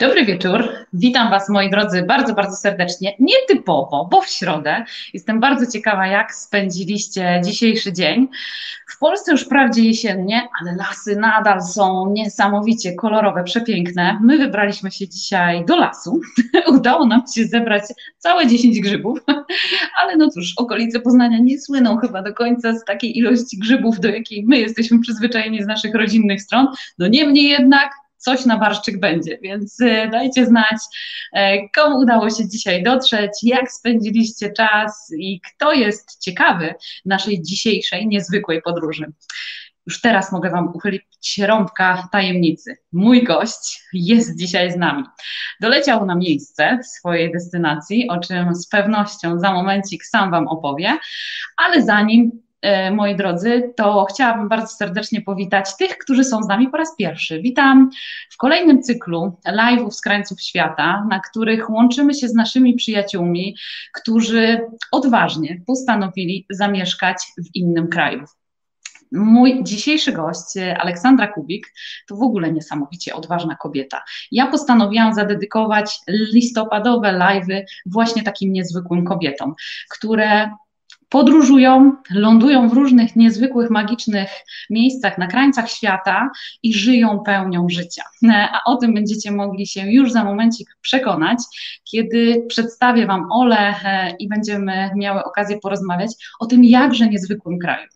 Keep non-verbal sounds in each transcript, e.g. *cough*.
Dobry wieczór. Witam Was, moi drodzy, bardzo, bardzo serdecznie. Nietypowo, bo w środę. Jestem bardzo ciekawa, jak spędziliście dzisiejszy dzień. W Polsce już wprawdzie jesiennie, ale lasy nadal są niesamowicie kolorowe, przepiękne. My wybraliśmy się dzisiaj do lasu. *laughs* Udało nam się zebrać całe 10 grzybów, *laughs* ale no cóż, okolice Poznania nie słyną chyba do końca z takiej ilości grzybów, do jakiej my jesteśmy przyzwyczajeni z naszych rodzinnych stron. No niemniej jednak coś na barszczyk będzie, więc y, dajcie znać, e, komu udało się dzisiaj dotrzeć, jak spędziliście czas i kto jest ciekawy naszej dzisiejszej niezwykłej podróży. Już teraz mogę Wam uchylić rąbka tajemnicy. Mój gość jest dzisiaj z nami. Doleciał na miejsce swojej destynacji, o czym z pewnością za momencik sam Wam opowie, ale zanim moi drodzy, to chciałabym bardzo serdecznie powitać tych, którzy są z nami po raz pierwszy. Witam w kolejnym cyklu live'ów z krańców świata, na których łączymy się z naszymi przyjaciółmi, którzy odważnie postanowili zamieszkać w innym kraju. Mój dzisiejszy gość, Aleksandra Kubik, to w ogóle niesamowicie odważna kobieta. Ja postanowiłam zadedykować listopadowe live'y właśnie takim niezwykłym kobietom, które podróżują, lądują w różnych niezwykłych, magicznych miejscach na krańcach świata i żyją pełnią życia. *laughs* A o tym będziecie mogli się już za momencik przekonać, kiedy przedstawię Wam Ole e, i będziemy miały okazję porozmawiać o tym jakże niezwykłym kraju.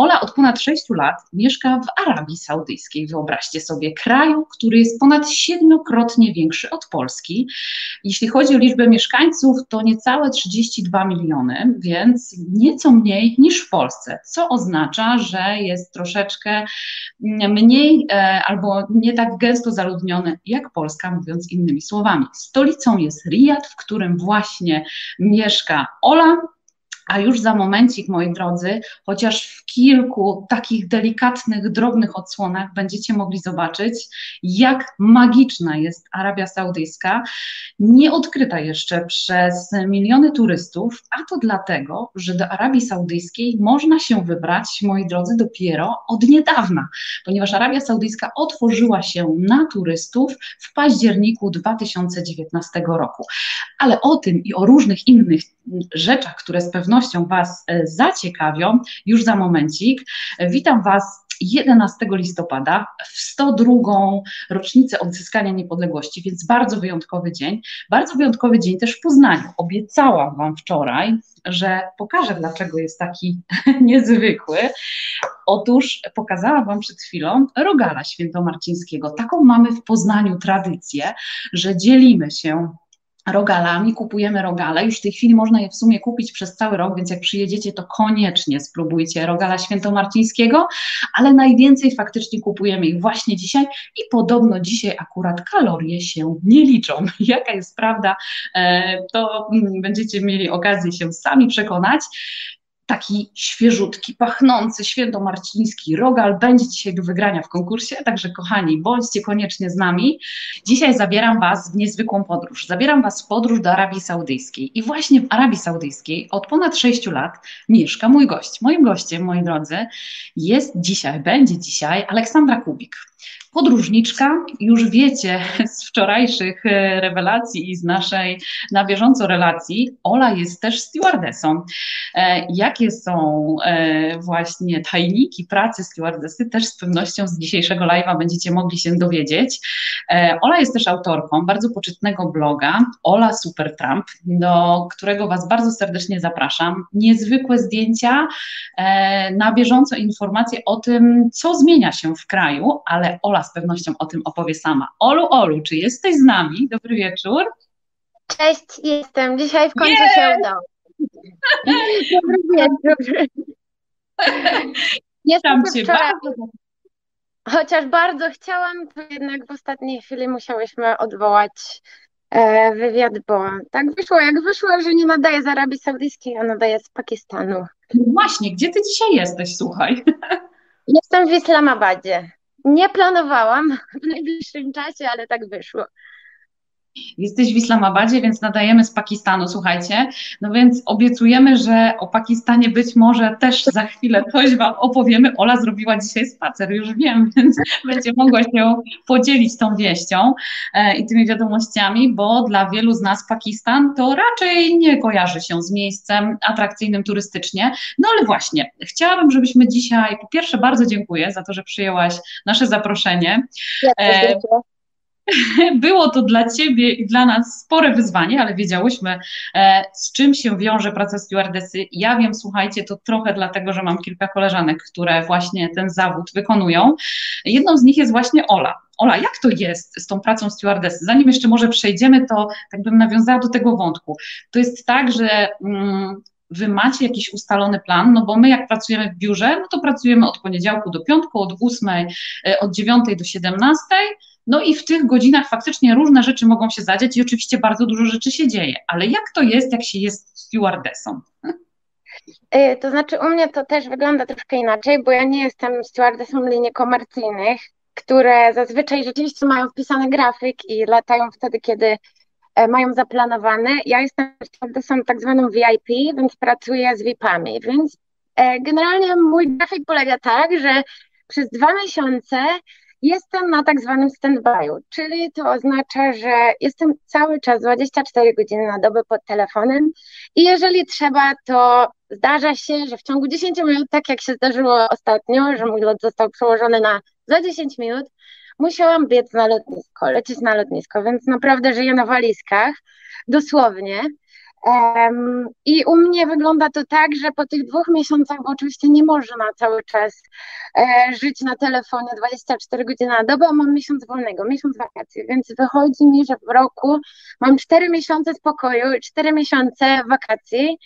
Ola od ponad 6 lat mieszka w Arabii Saudyjskiej, wyobraźcie sobie, kraju, który jest ponad siedmiokrotnie większy od Polski. Jeśli chodzi o liczbę mieszkańców, to niecałe 32 miliony, więc nieco mniej niż w Polsce, co oznacza, że jest troszeczkę mniej e, albo nie tak gęsto zaludniony jak Polska, mówiąc innymi słowami. Stolicą jest Riyad, w którym właśnie mieszka Ola, a już za momencik, moi drodzy, chociaż w kilku takich delikatnych, drobnych odsłonach będziecie mogli zobaczyć, jak magiczna jest Arabia Saudyjska, nieodkryta jeszcze przez miliony turystów, a to dlatego, że do Arabii Saudyjskiej można się wybrać, moi drodzy, dopiero od niedawna, ponieważ Arabia Saudyjska otworzyła się na turystów w październiku 2019 roku. Ale o tym i o różnych innych rzeczach, które z pewnością Was e, zaciekawią, już za momencik. Witam Was 11 listopada w 102. rocznicę odzyskania niepodległości, więc bardzo wyjątkowy dzień. Bardzo wyjątkowy dzień też w Poznaniu. Obiecałam Wam wczoraj, że pokażę, dlaczego jest taki *laughs* niezwykły. Otóż pokazałam Wam przed chwilą rogala świętomarcińskiego. Taką mamy w Poznaniu tradycję, że dzielimy się rogalami, kupujemy rogale. Już w tej chwili można je w sumie kupić przez cały rok, więc jak przyjedziecie, to koniecznie spróbujcie rogala świętomarcińskiego, ale najwięcej faktycznie kupujemy ich właśnie dzisiaj i podobno dzisiaj akurat kalorie się nie liczą. *laughs* Jaka jest prawda, e, to mm, będziecie mieli okazję się sami przekonać taki świeżutki, pachnący, świętomarciński rogal będzie dzisiaj do wygrania w konkursie, także kochani, bądźcie koniecznie z nami. Dzisiaj zabieram Was w niezwykłą podróż. Zabieram Was w podróż do Arabii Saudyjskiej i właśnie w Arabii Saudyjskiej od ponad 6 lat mieszka mój gość. Moim gościem, moi drodzy, jest dzisiaj, będzie dzisiaj Aleksandra Kubik podróżniczka. Już wiecie z wczorajszych e, rewelacji i z naszej na bieżąco relacji, Ola jest też stewardessą. E, jakie są e, właśnie tajniki pracy stewardessy, też z pewnością z dzisiejszego live'a będziecie mogli się dowiedzieć. Ola jest też autorką bardzo poczytnego bloga Ola Super Trump, do którego Was bardzo serdecznie zapraszam. Niezwykłe zdjęcia, na bieżąco informacje o tym, co zmienia się w kraju, ale Ola z pewnością o tym opowie sama. Olu, Olu, czy jesteś z nami? Dobry wieczór. Cześć, jestem. Dzisiaj w końcu yeah! się udało. *laughs* Dobry wieczór. Jestem wczoraj. Bardzo... Chociaż bardzo chciałam, to jednak w ostatniej chwili musiałyśmy odwołać e, wywiad, bo tak wyszło, jak wyszło, że nie nadaje z Arabii Saudyjskiej, a nadaje z Pakistanu. No właśnie, gdzie ty dzisiaj jesteś, słuchaj? Jestem w Islamabadzie. Nie planowałam w najbliższym czasie, ale tak wyszło. Jesteś w Islamabadzie, więc nadajemy z Pakistanu, słuchajcie. No więc obiecujemy, że o Pakistanie być może też za chwilę coś Wam opowiemy. Ola zrobiła dzisiaj spacer, już wiem, *laughs* więc będzie mogła się podzielić tą wieścią e, i tymi wiadomościami, bo dla wielu z nas Pakistan to raczej nie kojarzy się z miejscem atrakcyjnym turystycznie. No ale właśnie, chciałabym, żebyśmy dzisiaj, po pierwsze bardzo dziękuję za to, że przyjęłaś nasze zaproszenie. Ja *laughs* Było to dla Ciebie i dla nas spore wyzwanie, ale wiedziałyśmy, e, z czym się wiąże praca stewardessy. Ja wiem, słuchajcie, to trochę dlatego, że mam kilka koleżanek, które właśnie ten zawód wykonują. Jedną z nich jest właśnie Ola. Ola, jak to jest z tą pracą stewardessy? Zanim jeszcze może przejdziemy, to tak bym nawiązała do tego wątku. To jest tak, że mm, wy macie jakiś ustalony plan, no bo my jak pracujemy w biurze, no to pracujemy od poniedziałku do piątku, od 8, e, od 9 do 17, no i w tych godzinach faktycznie różne rzeczy mogą się zadziać i oczywiście bardzo dużo rzeczy się dzieje. Ale jak to jest, jak się jest stewardessą? Y, to znaczy u mnie to też wygląda troszkę inaczej, bo ja nie jestem stewardessą linii komercyjnych, które zazwyczaj rzeczywiście mają wpisany grafik i latają wtedy, kiedy e, mają zaplanowane. Ja jestem stewardessą tak zwaną VIP, więc pracuję z VIP-ami, więc e, generalnie mój grafik polega tak, że przez dwa miesiące Jestem na tak zwanym stand-by'u, czyli to oznacza, że jestem cały czas 24 godziny na dobę pod telefonem i jeżeli trzeba, to zdarza się, że w ciągu 10 minut, tak jak się zdarzyło ostatnio, że mój lot został przełożony na za 10 minut, musiałam biec na lotnisko, lecieć na lotnisko, więc naprawdę żyję na walizkach, dosłownie. I u mnie wygląda to tak, że po tych dwóch miesiącach, bo oczywiście nie można cały czas e, żyć na telefonie 24 godziny na dobę, mam miesiąc wolnego, miesiąc wakacji, więc wychodzi mi, że w roku mam 4 miesiące spokoju i 4 miesiące wakacji,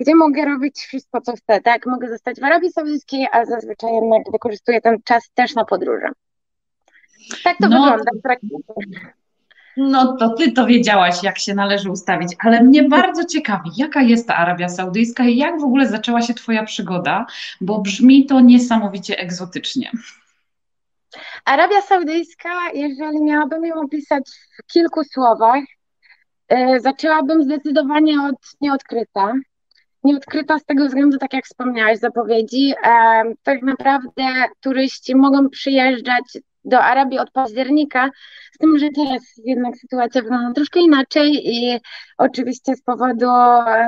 gdzie mogę robić wszystko, co chcę, tak? Mogę zostać w Arabii Saudyjskiej, a zazwyczaj jednak wykorzystuję ten czas też na podróże. Tak to no, wygląda w praktyce. No to ty to wiedziałaś, jak się należy ustawić, ale mnie bardzo ciekawi, jaka jest ta Arabia Saudyjska i jak w ogóle zaczęła się Twoja przygoda, bo brzmi to niesamowicie egzotycznie. Arabia Saudyjska, jeżeli miałabym ją opisać w kilku słowach, yy, zaczęłabym zdecydowanie od nieodkryta. Nieodkryta z tego względu, tak jak wspomniałaś w zapowiedzi, yy, tak naprawdę turyści mogą przyjeżdżać do Arabii od października, z tym, że teraz jednak sytuacja wygląda troszkę inaczej i oczywiście z powodu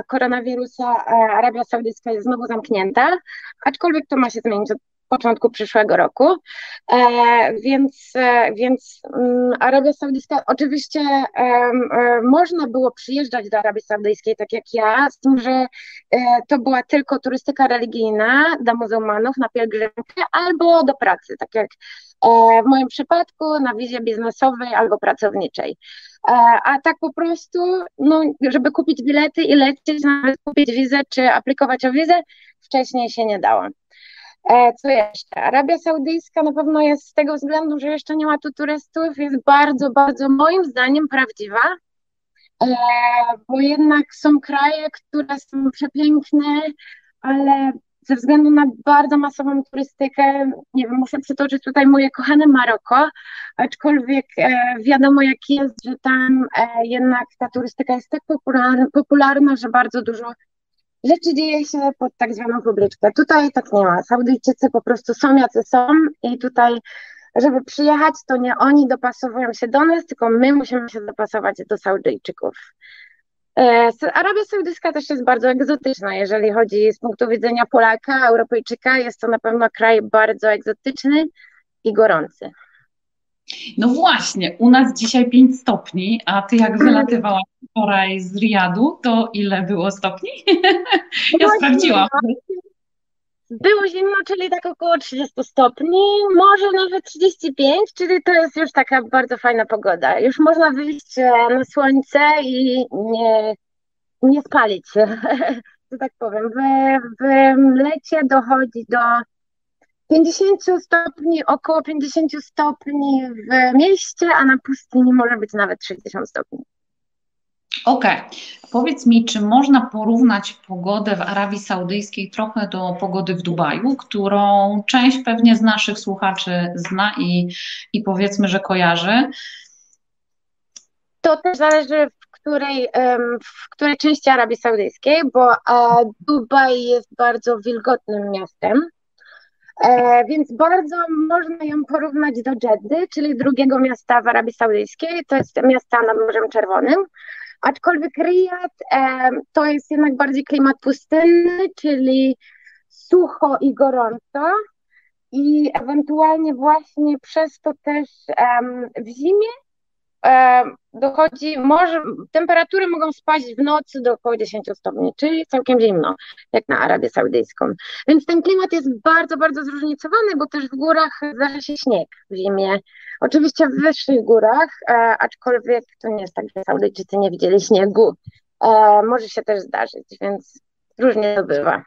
koronawirusa e, Arabia Saudyjska jest znowu zamknięta, aczkolwiek to ma się zmienić od początku przyszłego roku. E, więc, e, więc um, Arabia Saudyjska, oczywiście um, można było przyjeżdżać do Arabii Saudyjskiej, tak jak ja, z tym, że e, to była tylko turystyka religijna dla muzułmanów na pielgrzymkę albo do pracy, tak jak w moim przypadku na wizie biznesowej albo pracowniczej. A tak po prostu, no, żeby kupić bilety i lecieć, nawet kupić wizę czy aplikować o wizę, wcześniej się nie dało. E, co jeszcze? Arabia Saudyjska na pewno jest z tego względu, że jeszcze nie ma tu turystów, jest bardzo, bardzo moim zdaniem prawdziwa, e, bo jednak są kraje, które są przepiękne, ale ze względu na bardzo masową turystykę, nie wiem, muszę przytoczyć tutaj moje kochane Maroko, aczkolwiek e, wiadomo jak jest, że tam jednak ta turystyka jest tak popularna, popularna że bardzo dużo rzeczy dzieje się pod tak zwaną fabryczkę. Tutaj tak nie ma. Saudyjczycy po prostu są jacy są i tutaj, żeby przyjechać, to nie oni dopasowują się do nas, tylko my musimy się dopasować do Saudyjczyków. E, Arabia Saudyjska też jest bardzo egzotyczna, jeżeli chodzi z punktu widzenia Polaka, Europejczyka. Jest to na pewno kraj bardzo egzotyczny i gorący. No właśnie, u nas dzisiaj 5 stopni, a ty jak wylatywałaś wczoraj z Riadu, to ile było stopni? *laughs* ja było sprawdziłam. Było zimno, czyli tak około 30 stopni, może nawet 35, czyli to jest już taka bardzo fajna pogoda. Już można wyjść e, na słońce i nie, nie spalić się, *laughs* że tak powiem. W, w lecie dochodzi do 50 stopni, około 50 stopni w mieście, a na pustyni może być nawet 60 stopni. Okej. Okay. Powiedz mi, czy można porównać pogodę w Arabii Saudyjskiej trochę do pogody w Dubaju, którą część pewnie z naszych słuchaczy zna i, i powiedzmy, że kojarzy? to też zależy w której, w której części Arabii Saudyjskiej, bo Dubaj jest bardzo wilgotnym miastem. E, więc bardzo można ją porównać do Jeddy, czyli drugiego miasta w Arabii Saudyjskiej. To jest miasta nad Morzem Czerwonym. Aczkolwiek Riyad e, to jest jednak bardziej klimat pustynny, czyli sucho i gorąco. I ewentualnie właśnie przez to też w zimie dochodzi, może, temperatury mogą spaść w nocy do około 10 stopni, czyli całkiem zimno, jak na Arabię Saudyjską. Więc ten klimat jest bardzo, bardzo zróżnicowany, bo też w górach zdarza się śnieg w zimie. Oczywiście w wyższych górach, e, aczkolwiek to nie jest tak, że Saudyjczycy nie widzieli śniegu. E, może się też zdarzyć, więc różnie to bywa.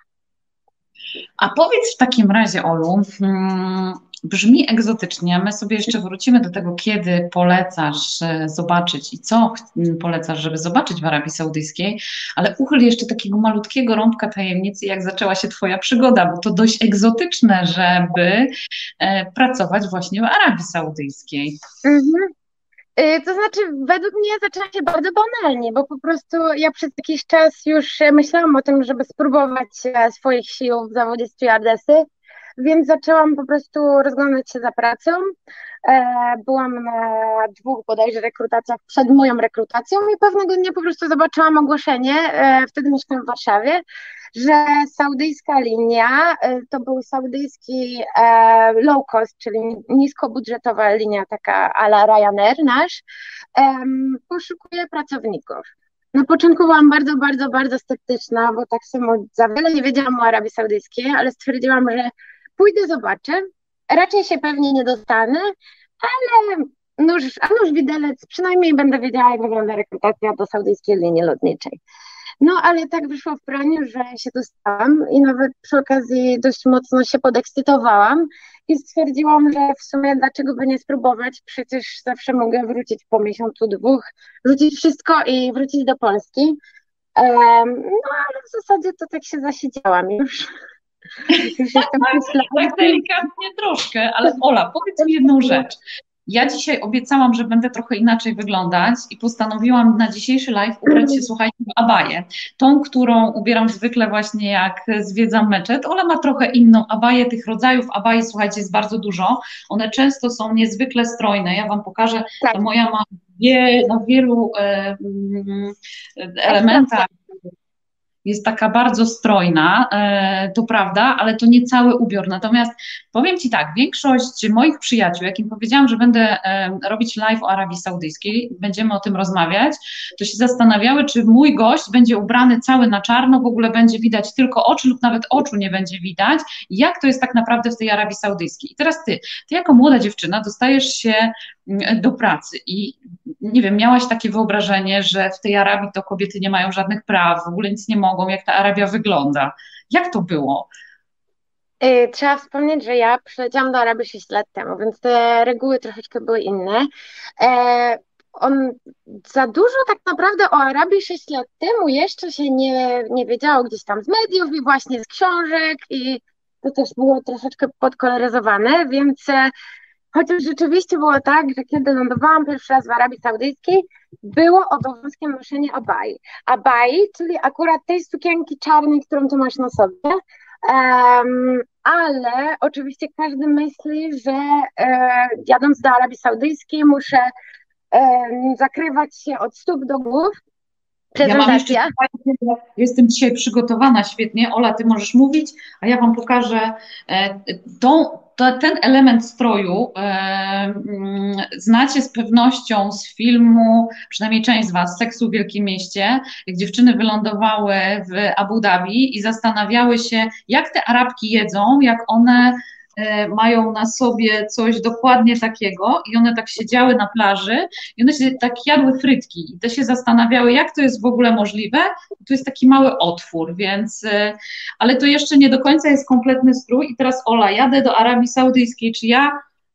A powiedz w takim razie, Olu, hmm, brzmi egzotycznie. My sobie jeszcze wrócimy do tego, kiedy polecasz e, zobaczyć i co polecasz, żeby zobaczyć w Arabii Saudyjskiej, ale uchyl jeszcze takiego malutkiego rąbka tajemnicy, jak zaczęła się Twoja przygoda, bo to dość egzotyczne, żeby e, pracować właśnie w Arabii Saudyjskiej. Mhm. Y, to znaczy, według mnie zaczyna się bardzo banalnie, bo po prostu ja przez jakiś czas już myślałam o tym, żeby spróbować e, swoich sił w zawodzie stewardessy więc zaczęłam po prostu rozglądać się za pracą. E, byłam na dwóch bodajże rekrutacjach przed moją rekrutacją i pewnego dnia po prostu zobaczyłam ogłoszenie, e, wtedy mieszkałam w Warszawie, że saudyjska linia, e, to był saudyjski low cost, czyli niskobudżetowa linia taka a la Ryanair nasz, poszukuje pracowników. Na początku byłam bardzo, bardzo, bardzo sceptyczna, bo tak samo za wiele nie wiedziałam o Arabii Saudyjskiej, ale stwierdziłam, że pójdę, zobaczę. Raczej się pewnie nie dostanę, ale nóż, a nóż widelec, przynajmniej będę wiedziała, jak wygląda rekrutacja do saudyjskiej linii lotniczej. No, ale tak wyszło w praniu, że się dostałam i nawet przy okazji dość mocno się podekscytowałam i stwierdziłam, że w sumie dlaczego by nie spróbować, przecież zawsze mogę wrócić po miesiącu, dwóch, rzucić wszystko i wrócić do Polski. Um, no, ale w zasadzie to tak się zasiedziałam już. Tak, tak delikatnie troszkę, ale Ola, powiedz mi jedną rzecz. Ja dzisiaj obiecałam, że będę trochę inaczej wyglądać i postanowiłam na dzisiejszy live ubrać się, słuchajcie, w abaję. Tą, którą ubieram zwykle właśnie jak zwiedzam meczet. Ola ma trochę inną abaję, tych rodzajów abai, słuchajcie, jest bardzo dużo. One często są niezwykle strojne. Ja Wam pokażę, tak. moja ma wie, na wielu e, mm, elementach jest taka bardzo strojna, e, to prawda, ale to nie cały ubiór. Natomiast powiem Ci tak, większość moich przyjaciół, jakim powiedziałam, że będę e, robić live o Arabii Saudyjskiej, będziemy o tym rozmawiać, to się zastanawiały, czy mój gość będzie ubrany cały na czarno, w ogóle będzie widać tylko oczy lub nawet oczu nie będzie widać. Jak to jest tak naprawdę w tej Arabii Saudyjskiej? I teraz Ty, Ty jako młoda dziewczyna dostajesz się do pracy. I nie wiem, miałaś takie wyobrażenie, że w tej Arabii to kobiety nie mają żadnych praw, w ogóle nic nie mogą, jak ta Arabia wygląda. Jak to było? Y, trzeba wspomnieć, że ja przyleciałam do Arabii 6 lat temu, więc te reguły troszeczkę były inne. E, on za dużo tak naprawdę o Arabii 6 lat temu jeszcze się nie, nie wiedziało gdzieś tam z mediów i właśnie z książek i to też było troszeczkę podkoloryzowane, więc e, Chociaż rzeczywiście było tak, że kiedy lądowałam pierwszy raz w Arabii Saudyjskiej, było obowiązkiem noszenie abai. Abai, czyli akurat tej sukienki czarnej, którą ty masz na sobie. Um, ale oczywiście każdy myśli, że e, jadąc do Arabii Saudyjskiej muszę zakrywać się od stóp do głów. Prezentacja. Ja jestem dzisiaj przygotowana świetnie. Ola, ty możesz mówić, a ja wam pokażę e, tą to ten element stroju e, mm, znacie z pewnością z filmu, przynajmniej część z Was, Seksu w Wielkim Mieście, jak dziewczyny wylądowały w Abu Dhabi i zastanawiały się, jak te Arabki jedzą, jak one mają na sobie coś dokładnie takiego i one tak siedziały na plaży i one się tak jadły frytki i te się zastanawiały, jak to jest w ogóle możliwe. Tu jest taki mały otwór, więc, e, ale to jeszcze nie do końca jest kompletny strój i teraz Ola, jadę do Arabii Saudyjskiej, czy ja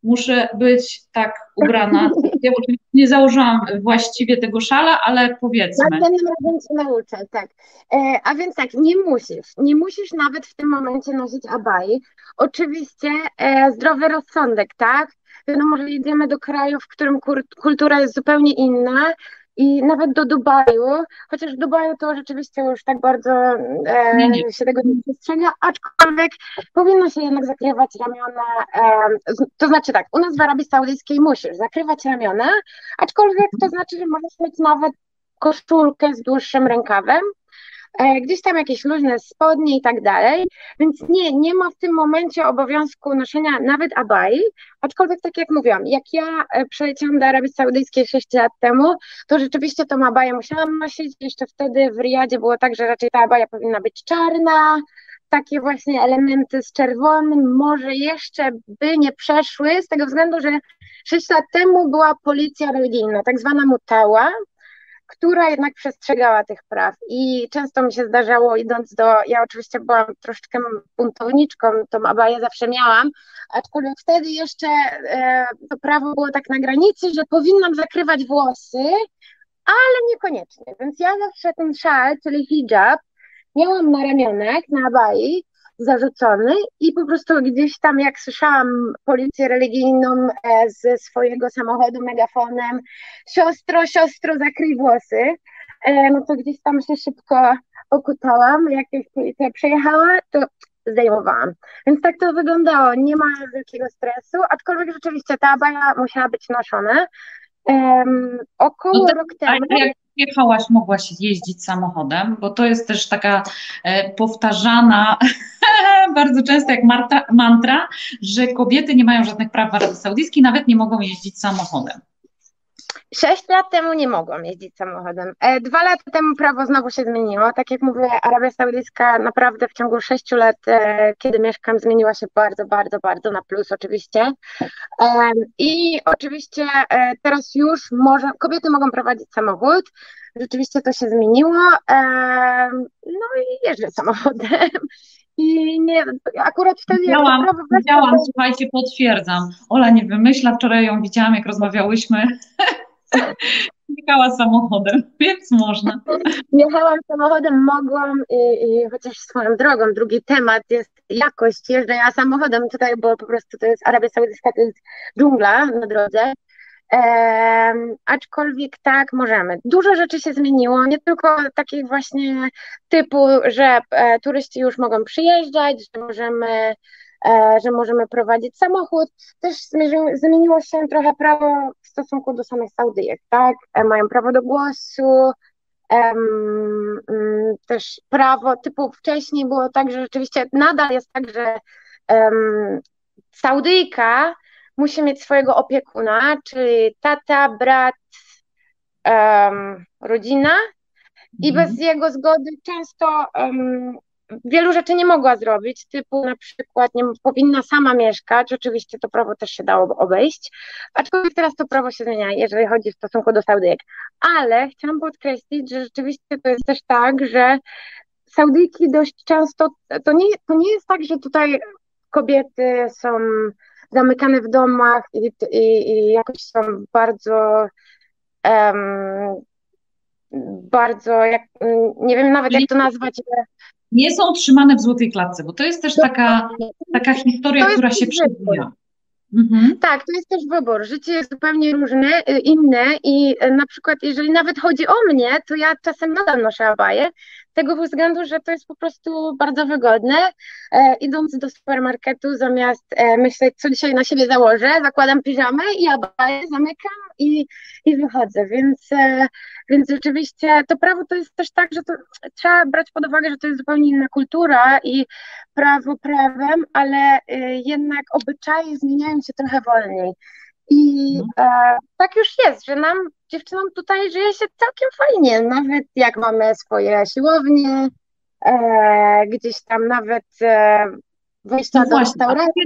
muszę być tak ubrana. Ja oczywiście nie założyłam właściwie tego szala, ale powiedzmy. Tym razem cię nauczę, tak. E, a więc tak, nie musisz, nie musisz nawet w tym momencie nosić abai. Oczywiście e, zdrowy rozsądek, tak? Wiadomo, że jedziemy do kraju, w którym kultura jest zupełnie inna, i nawet do Dubaju, chociaż w Dubaju to rzeczywiście już tak bardzo e, nie, nie. się tego nie przestrzega, aczkolwiek powinno się jednak zakrywać ramiona, e, to znaczy tak, u nas w Arabii Saudyjskiej musisz zakrywać ramiona, aczkolwiek to znaczy, że możesz mieć nawet koszulkę z dłuższym rękawem, gdzieś tam jakieś luźne spodnie i tak dalej, więc nie, nie ma w tym momencie obowiązku noszenia nawet abai, aczkolwiek tak jak mówiłam, jak ja e, przeleciałam do Arabii Saudyjskiej 6 lat temu, to rzeczywiście tą abaję musiałam nosić, jeszcze wtedy w Riyadzie było tak, że raczej ta abaja powinna być czarna, takie właśnie elementy z czerwonym może jeszcze by nie przeszły, z tego względu, że 6 lat temu była policja religijna, tak zwana mutała, która jednak przestrzegała tych praw. I często mi się zdarzało, idąc do. Ja oczywiście byłam troszeczkę buntowniczką, tą abaję zawsze miałam, aczkolwiek wtedy jeszcze e, to prawo było tak na granicy, że powinnam zakrywać włosy, ale niekoniecznie. Więc ja zawsze ten szal, czyli hijab, miałam na ramionach, na abai, zarzucony i po prostu gdzieś tam, jak słyszałam policję religijną ze swojego samochodu megafonem, siostro, siostro, zakryj włosy, e, no to gdzieś tam się szybko okutałam, jak już policja przejechała, to zdejmowałam. Więc tak to wyglądało, nie ma wielkiego stresu, aczkolwiek rzeczywiście ta abaja musiała być noszona. Um, około no rok temu jechałaś, mogłaś jeździć samochodem, bo to jest też taka e, powtarzana *laughs* bardzo często jak marta, mantra, że kobiety nie mają żadnych praw w Arabii Saudyjskiej, nawet nie mogą jeździć samochodem. Sześć lat temu nie mogłam jeździć samochodem. E, dwa lata temu prawo znowu się zmieniło. Tak jak mówię, Arabia Saudyjska naprawdę w ciągu sześciu lat, e, kiedy mieszkam, zmieniła się bardzo, bardzo, bardzo na plus oczywiście. E, I oczywiście teraz już może, kobiety mogą prowadzić samochód. Rzeczywiście to się zmieniło. No i jeżdżę samochodem. I nie, akurat wtedy... Widziałam, widziałam, słuchajcie, potwierdzam. Ola nie wymyśla, wczoraj ją widziałam, jak rozmawiałyśmy. *laughs* Jechała samochodem, *laughs* więc można. Jechałam samochodem, mogłam i, i chociaż swoją drogą, drugi temat jest jakość jeżdżenia samochodem tutaj, bo po prostu to jest Arabia Saudyjska, to jest dżungla na drodze. Um, aczkolwiek tak, możemy. Dużo rzeczy się zmieniło, nie tylko takich właśnie typu, że e, turyści już mogą przyjeżdżać, że możemy że możemy prowadzić samochód. Też zmieniło się trochę prawo w stosunku do samych Saudyjek, tak? E, mają prawo do głosu, mm, też prawo typu wcześniej było tak, że rzeczywiście nadal jest tak, że um, Saudyjka musi mieć swojego opiekuna, czyli tata, brat, um, rodzina i bez mhm. jego zgody często um, wielu rzeczy nie mogła zrobić, typu na przykład nie powinna sama mieszkać, oczywiście to prawo też się dało obejść, aczkolwiek teraz to prawo się zmienia, jeżeli chodzi w stosunku do Saudyjek. Ale chciałam podkreślić, że rzeczywiście to jest też tak, że Saudyjki dość często, to nie, to nie jest tak, że tutaj kobiety są zamykane w domach i, i, i jakoś są bardzo um, bardzo, jak, nie wiem nawet jak to nazwać, nie są trzymane w złotej klatce, bo to jest też taka, taka historia, która się przewija. Mhm. Tak, to jest też wybór. Życie jest zupełnie różne, y, inne i y, na przykład jeżeli nawet chodzi o mnie, to ja czasem nadal noszę abaję, tego względu, że to jest po prostu bardzo wygodne. E, idąc do supermarketu, zamiast e, myśleć, co dzisiaj na siebie założę, zakładam piżamę i abaję, zamykam i, i wychodzę. Więc, e, więc rzeczywiście to prawo to jest też tak, że to, trzeba brać pod uwagę, że to jest zupełnie inna kultura i prawo prawem, ale e, jednak obyczaje zmieniają się trochę wolniej. I mhm. e, tak już jest, że nam, dziewczynom tutaj żyje się całkiem fajnie, nawet jak mamy swoje siłownie, e, gdzieś tam nawet e, wejścia no do restauracji.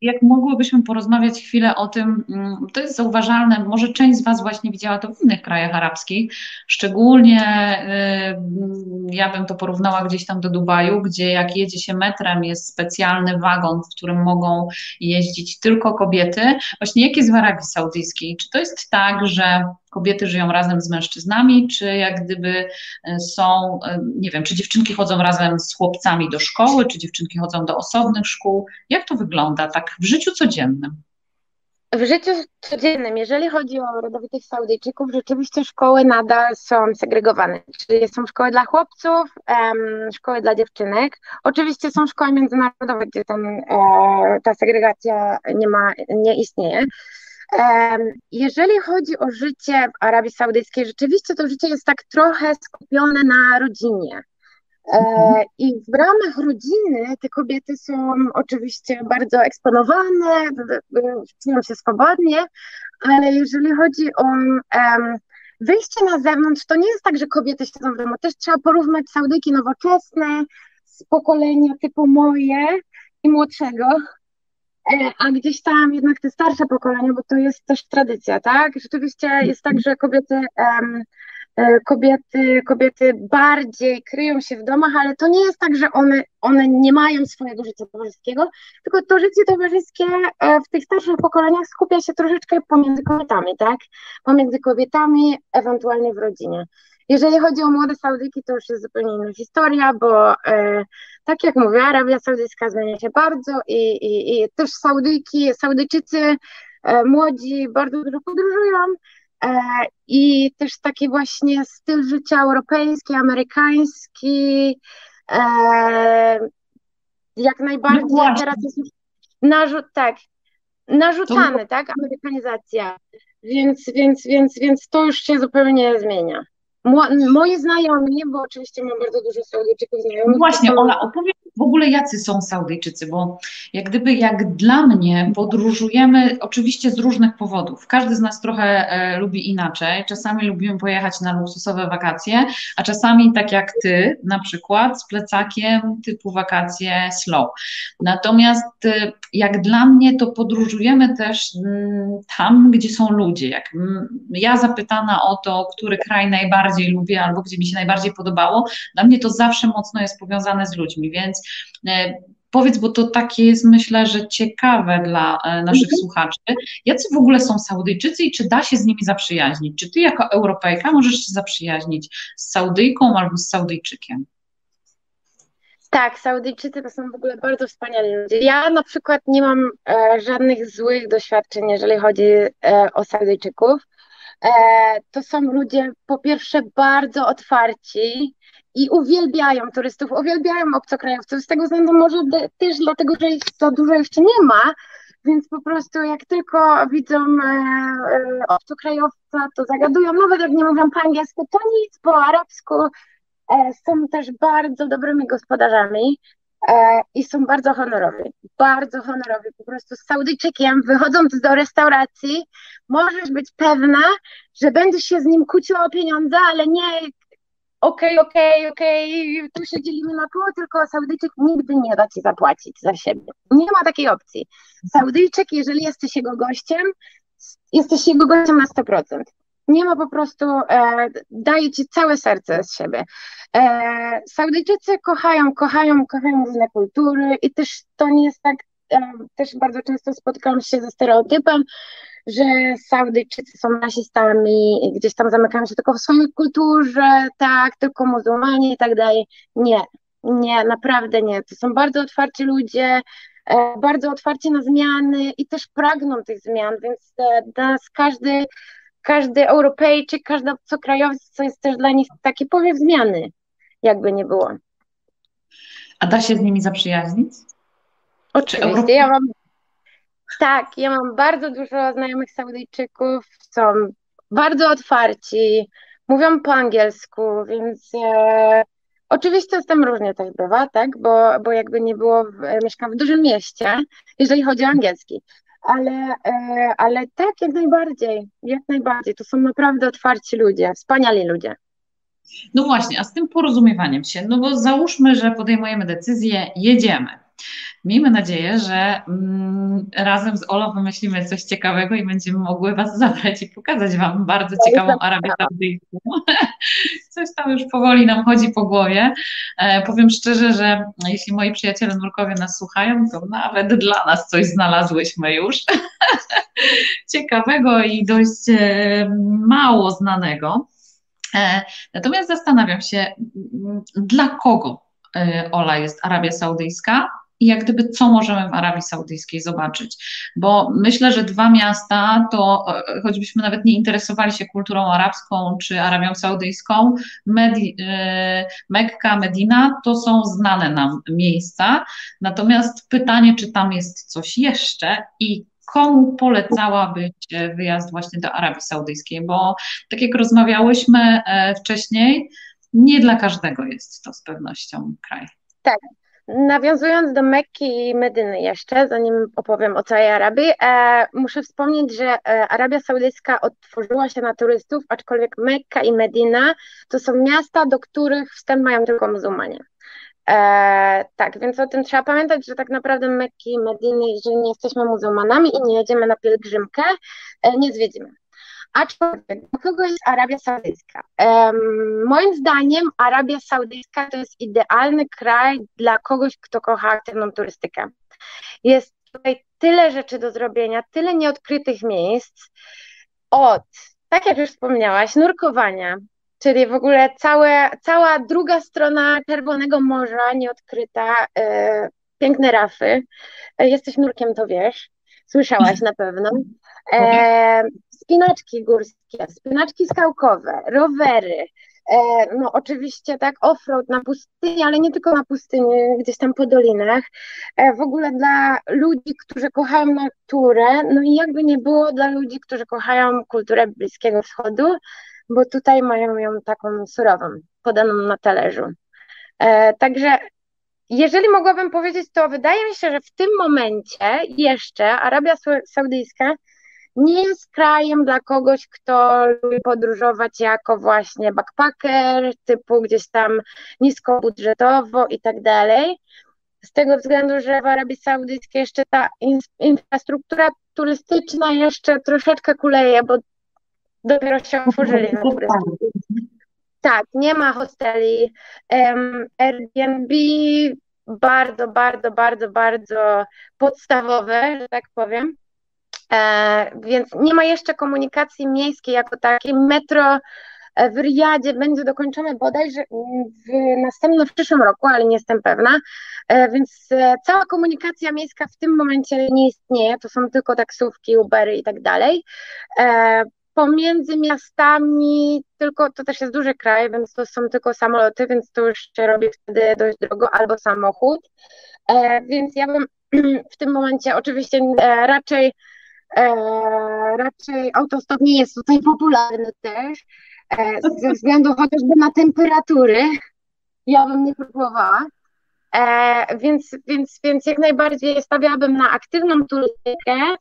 Jak mogłybyśmy porozmawiać chwilę o tym, mm, to jest zauważalne, może część z Was właśnie widziała to w innych krajach arabskich, szczególnie y, ja bym to porównała gdzieś tam do Dubaju, gdzie jak jedzie się metrem, jest specjalny wagon, w którym mogą jeździć tylko kobiety. Właśnie jak jest w Arabii Saudyjskiej? Czy to jest tak, że kobiety żyją razem z mężczyznami, czy jak gdyby e, są, e, nie wiem, czy dziewczynki chodzą razem z chłopcami do szkoły, czy dziewczynki chodzą do osobnych szkół? Jak to wygląda tak w życiu codziennym? w życiu codziennym, jeżeli chodzi o rodowitych Saudyjczyków, rzeczywiście szkoły nadal są segregowane. Czyli są szkoły dla chłopców, um, szkoły dla dziewczynek. Oczywiście są szkoły międzynarodowe, gdzie e, ta segregacja nie ma, nie istnieje. Jeżeli chodzi o życie w Arabii Saudyjskiej, rzeczywiście to życie jest tak trochę skupione na rodzinie. E, mhm. I w ramach rodziny te kobiety są oczywiście bardzo eksponowane, czują się swobodnie, ale jeżeli chodzi o wyjście na zewnątrz, to nie jest tak, że kobiety siedzą w domu. Też trzeba porównać Saudyjki nowoczesne z pokolenia typu moje i młodszego, a gdzieś tam jednak te starsze pokolenia, bo to jest też tradycja, tak? Rzeczywiście jest tak, że kobiety um, E, kobiety, kobiety bardziej kryją się w domach, ale to nie jest tak, że one, one nie mają swojego życia towarzyskiego, tylko to życie towarzyskie e, w tych starszych pokoleniach skupia się troszeczkę pomiędzy kobietami, tak? Pomiędzy kobietami, ewentualnie w rodzinie. Jeżeli chodzi o młode Saudyki, to już jest zupełnie inna historia, bo e, tak jak mówię, Arabia Saudyjska zmienia się bardzo i, i, i też Saudyjki, Saudyjczycy e, młodzi bardzo dużo podróżują, E, I też taki właśnie styl życia europejski, amerykański, e, jak najbardziej no teraz jest narzut, tak, narzucany, to... tak, amerykanizacja. Więc, więc, więc, więc to już się zupełnie zmienia. Moi znajomi, bo oczywiście mam bardzo dużo Saudyjczyków znajomych. No właśnie, Ola, opowiedz w ogóle jacy są Saudyjczycy, bo jak gdyby jak dla mnie podróżujemy oczywiście z różnych powodów. Każdy z nas trochę e, lubi inaczej. Czasami lubimy pojechać na luksusowe wakacje, a czasami tak jak ty na przykład z plecakiem typu wakacje slow. Natomiast e, jak dla mnie to podróżujemy też m, mm, tam, gdzie są ludzie. Jak m, mm, ja zapytana o to, który kraj najbardziej lubię albo gdzie mi się najbardziej podobało, dla mnie to zawsze mocno jest powiązane z ludźmi, więc E, powiedz, bo to takie jest, myślę, że ciekawe dla e, naszych mhm. słuchaczy. Jacy w ogóle są Saudyjczycy i czy da się z nimi zaprzyjaźnić? Czy ty jako Europejka możesz się zaprzyjaźnić z Saudyjką albo z Saudyjczykiem? Tak, Saudyjczycy to są w ogóle bardzo wspaniali ludzie. Ja na przykład nie mam e, żadnych złych doświadczeń, jeżeli chodzi e, o Saudyjczyków. E, to są ludzie po pierwsze bardzo otwarci, i uwielbiają turystów, uwielbiają obcokrajowców. Z tego względu może też dlatego, że ich za dużo jeszcze nie ma, więc po prostu jak tylko widzą e, e, obcokrajowca, to zagadują, nawet jak nie mówią po angielsku, to nic, po arabsku. Są też bardzo dobrymi gospodarzami i są bardzo honorowi, bardzo honorowi. Po prostu z Saudyjczykiem, wychodząc do restauracji, możesz być pewna, że będziesz się z nim kłóciła o pieniądze, ale nie okej, okej, okej, tu się dzielimy na pół, tylko Saudyjczyk nigdy nie da ci zapłacić za siebie. Nie ma takiej opcji. Saudyjczyk, jeżeli jesteś jego gościem, jesteś jego gościem na 100%. Nie ma po prostu, e, daje ci całe serce z siebie. E, Saudyjczycy kochają, kochają, kochają różne kultury i też to nie jest tak, e, też bardzo często spotykam się ze stereotypem, że Saudyjczycy są rasistami, gdzieś tam zamykają się tylko w swojej kulturze, tak, tylko muzułmanie i tak dalej. Nie, nie, naprawdę nie. To są bardzo otwarci ludzie, e, bardzo otwarci na zmiany i też pragną tych zmian, więc e, dla nas każdy, każdy Europejczyk, każdy obcokrajowiec to jest też dla nich taki powiew zmiany, jakby nie było. A da się z nimi zaprzyjaźnić? Oczywiście, ja mam tak, ja mam bardzo dużo znajomych Saudyjczyków, są bardzo otwarci, mówią po angielsku, więc e, oczywiście tym różnie też bywa, tak, bo, bo jakby nie było, w, mieszkam w dużym mieście, jeżeli chodzi o angielski, ale, e, ale tak, jak najbardziej, jak najbardziej, to są naprawdę otwarci ludzie, wspaniali ludzie. No właśnie, a z tym porozumiewaniem się, no bo załóżmy, że podejmujemy decyzję, jedziemy Miejmy nadzieję, że mm, razem z Olo wymyślimy coś ciekawego i będziemy mogły Was zabrać i pokazać Wam bardzo ciekawą Arabię Saudyjską. *laughs* coś tam już powoli nam chodzi po głowie. E, powiem szczerze, że jeśli moi przyjaciele nurkowie nas słuchają, to nawet dla nas coś znalazłyśmy już *laughs* ciekawego i dość e, mało znanego. E, natomiast zastanawiam się, dla kogo Ola jest Arabia Saudyjska i jak gdyby co możemy w Arabii Saudyjskiej zobaczyć. Bo myślę, że dwa miasta, to e, choćbyśmy nawet nie interesowali się kulturą arabską czy Arabią Saudyjską, Medi, e, Mekka, Medina to są znane nam miejsca. Natomiast pytanie, czy tam jest coś jeszcze i komu polecałabyś wyjazd właśnie do Arabii Saudyjskiej? Bo tak jak rozmawiałyśmy e, wcześniej, nie dla każdego jest to z pewnością kraj. Tak, Nawiązując do Mekki i Medyny jeszcze, zanim opowiem o całej Arabii, e, muszę wspomnieć, że e, Arabia Saudyjska otworzyła się na turystów, aczkolwiek Mekka i Medina to są miasta, do których wstęp mają tylko muzułmanie. E, tak, więc o tym trzeba pamiętać, że tak naprawdę Mekki i Mediny, jeżeli nie jesteśmy muzułmanami i nie jedziemy na pielgrzymkę, e, nie zwiedzimy. Aczkolwiek, do kogo jest Arabia Saudyjska? Um, moim zdaniem Arabia Saudyjska to jest idealny kraj dla kogoś, kto kocha aktywną turystykę. Jest tutaj tyle rzeczy do zrobienia, tyle nieodkrytych miejsc. Od, tak jak już wspomniałaś, nurkowania, czyli w ogóle całe, cała druga strona Czerwonego Morza nieodkryta, e, piękne rafy. E, jesteś nurkiem, to wiesz. Słyszałaś na pewno. E, spinaczki górskie, spinaczki skałkowe, rowery, e, no oczywiście tak offroad na pustyni, ale nie tylko na pustyni, gdzieś tam po dolinach, e, w ogóle dla ludzi, którzy kochają naturę, no i jakby nie było dla ludzi, którzy kochają kulturę Bliskiego Wschodu, bo tutaj mają ją taką surową, podaną na talerzu. E, także jeżeli mogłabym powiedzieć, to wydaje mi się, że w tym momencie jeszcze Arabia Saudyjska nie jest krajem dla kogoś, kto lubi podróżować jako właśnie backpacker, typu gdzieś tam niskobudżetowo i tak dalej. Z tego względu, że w Arabii Saudyjskiej jeszcze ta infrastruktura turystyczna jeszcze troszeczkę kuleje, bo dopiero się otworzyli na turystykę. Tak, nie ma hosteli. Um, Airbnb bardzo, bardzo, bardzo, bardzo podstawowe, że tak powiem. E, więc nie ma jeszcze komunikacji miejskiej jako takiej. Metro e, w Riyadzie będzie dokończone bodajże w następnym, w przyszłym roku, ale nie jestem pewna. E, więc cała komunikacja miejska w tym momencie nie istnieje. To są tylko taksówki, Ubery i tak dalej. Pomiędzy miastami, tylko to też jest duży kraj, więc to są tylko samoloty, więc to już się robi wtedy dość drogo, albo samochód. Więc ja bym *clears throat* w tym momencie oczywiście raczej raczej autostop nie jest tutaj popularny też, e, ze względu chociażby na temperatury. Ja bym nie próbowała. E, więc, więc, więc jak najbardziej stawiałabym na aktywną turystykę.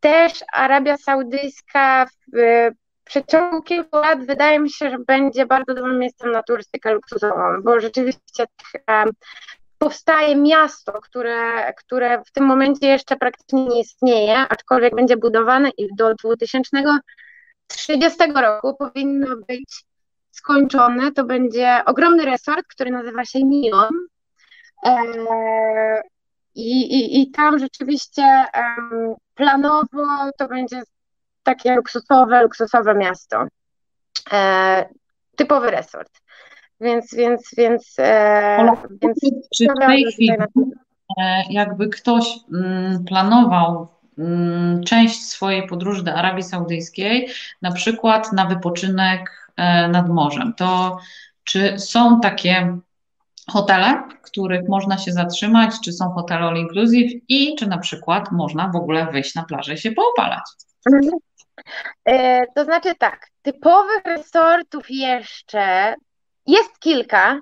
Też Arabia Saudyjska w przeciągu kilku lat wydaje mi się, że będzie bardzo dobrym miejscem na turystykę luksusową, bo rzeczywiście powstaje miasto, które, które w tym momencie jeszcze praktycznie nie istnieje, aczkolwiek będzie budowane i do 2030 roku powinno być skończone. To będzie ogromny resort, który nazywa się Neon. E, I, i, I tam rzeczywiście planowo to będzie takie luksusowe, luksusowe miasto. E, typowy resort. Więc, więc, więc, e, więc czy w tej chwili e, jakby ktoś mm, planował mm, część swojej podróży do Arabii Saudyjskiej, na przykład na wypoczynek e, nad morzem, to czy są takie hotele, w których można się zatrzymać, czy są hotele all inclusive i czy na przykład można w ogóle wyjść na plażę i się poopalać? Mhm. E, to znaczy tak, typowych resortów jeszcze jest kilka,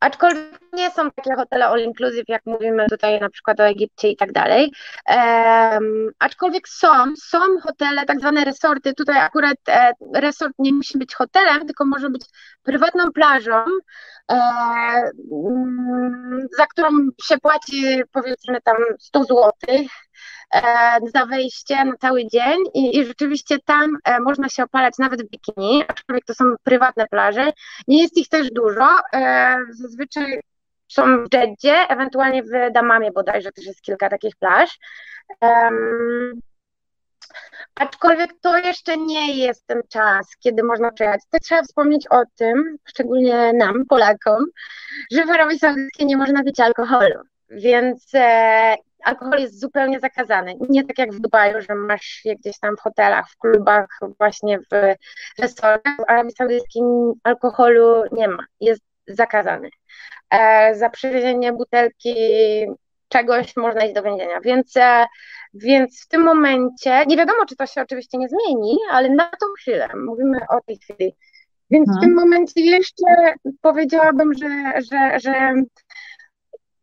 aczkolwiek nie są takie hotele all inclusive, jak mówimy tutaj na przykład o Egipcie i tak dalej. Um, aczkolwiek są, są hotele, tak zwane resorty. Tutaj akurat e, resort nie musi być hotelem, tylko może być prywatną plażą, e, mm, za którą się płaci powiedzmy tam 100 złotych E, za wejście na cały dzień i, i rzeczywiście tam e, można się opalać nawet w bikini, aczkolwiek to są prywatne plaże. Nie jest ich też dużo. E, zazwyczaj są w Jeddzie, ewentualnie w Damamie bodajże też jest kilka takich plaż. Um, aczkolwiek to jeszcze nie jest ten czas, kiedy można przyjechać. To trzeba wspomnieć o tym, szczególnie nam, Polakom, że w Arabii Saudyjskiej nie można pić alkoholu. więc e, alkohol jest zupełnie zakazany. Nie tak jak w Dubaju, że masz je gdzieś tam w hotelach, w klubach, właśnie w restauracjach. W Arabii Saudyjskiej alkoholu nie ma, jest zakazany. E, za przywiezienie butelki czegoś można iść do więzienia. Więc, e, więc w tym momencie, nie wiadomo, czy to się oczywiście nie zmieni, ale na tą chwilę, mówimy o tej chwili. Więc hmm. w tym momencie jeszcze powiedziałabym, że, że, że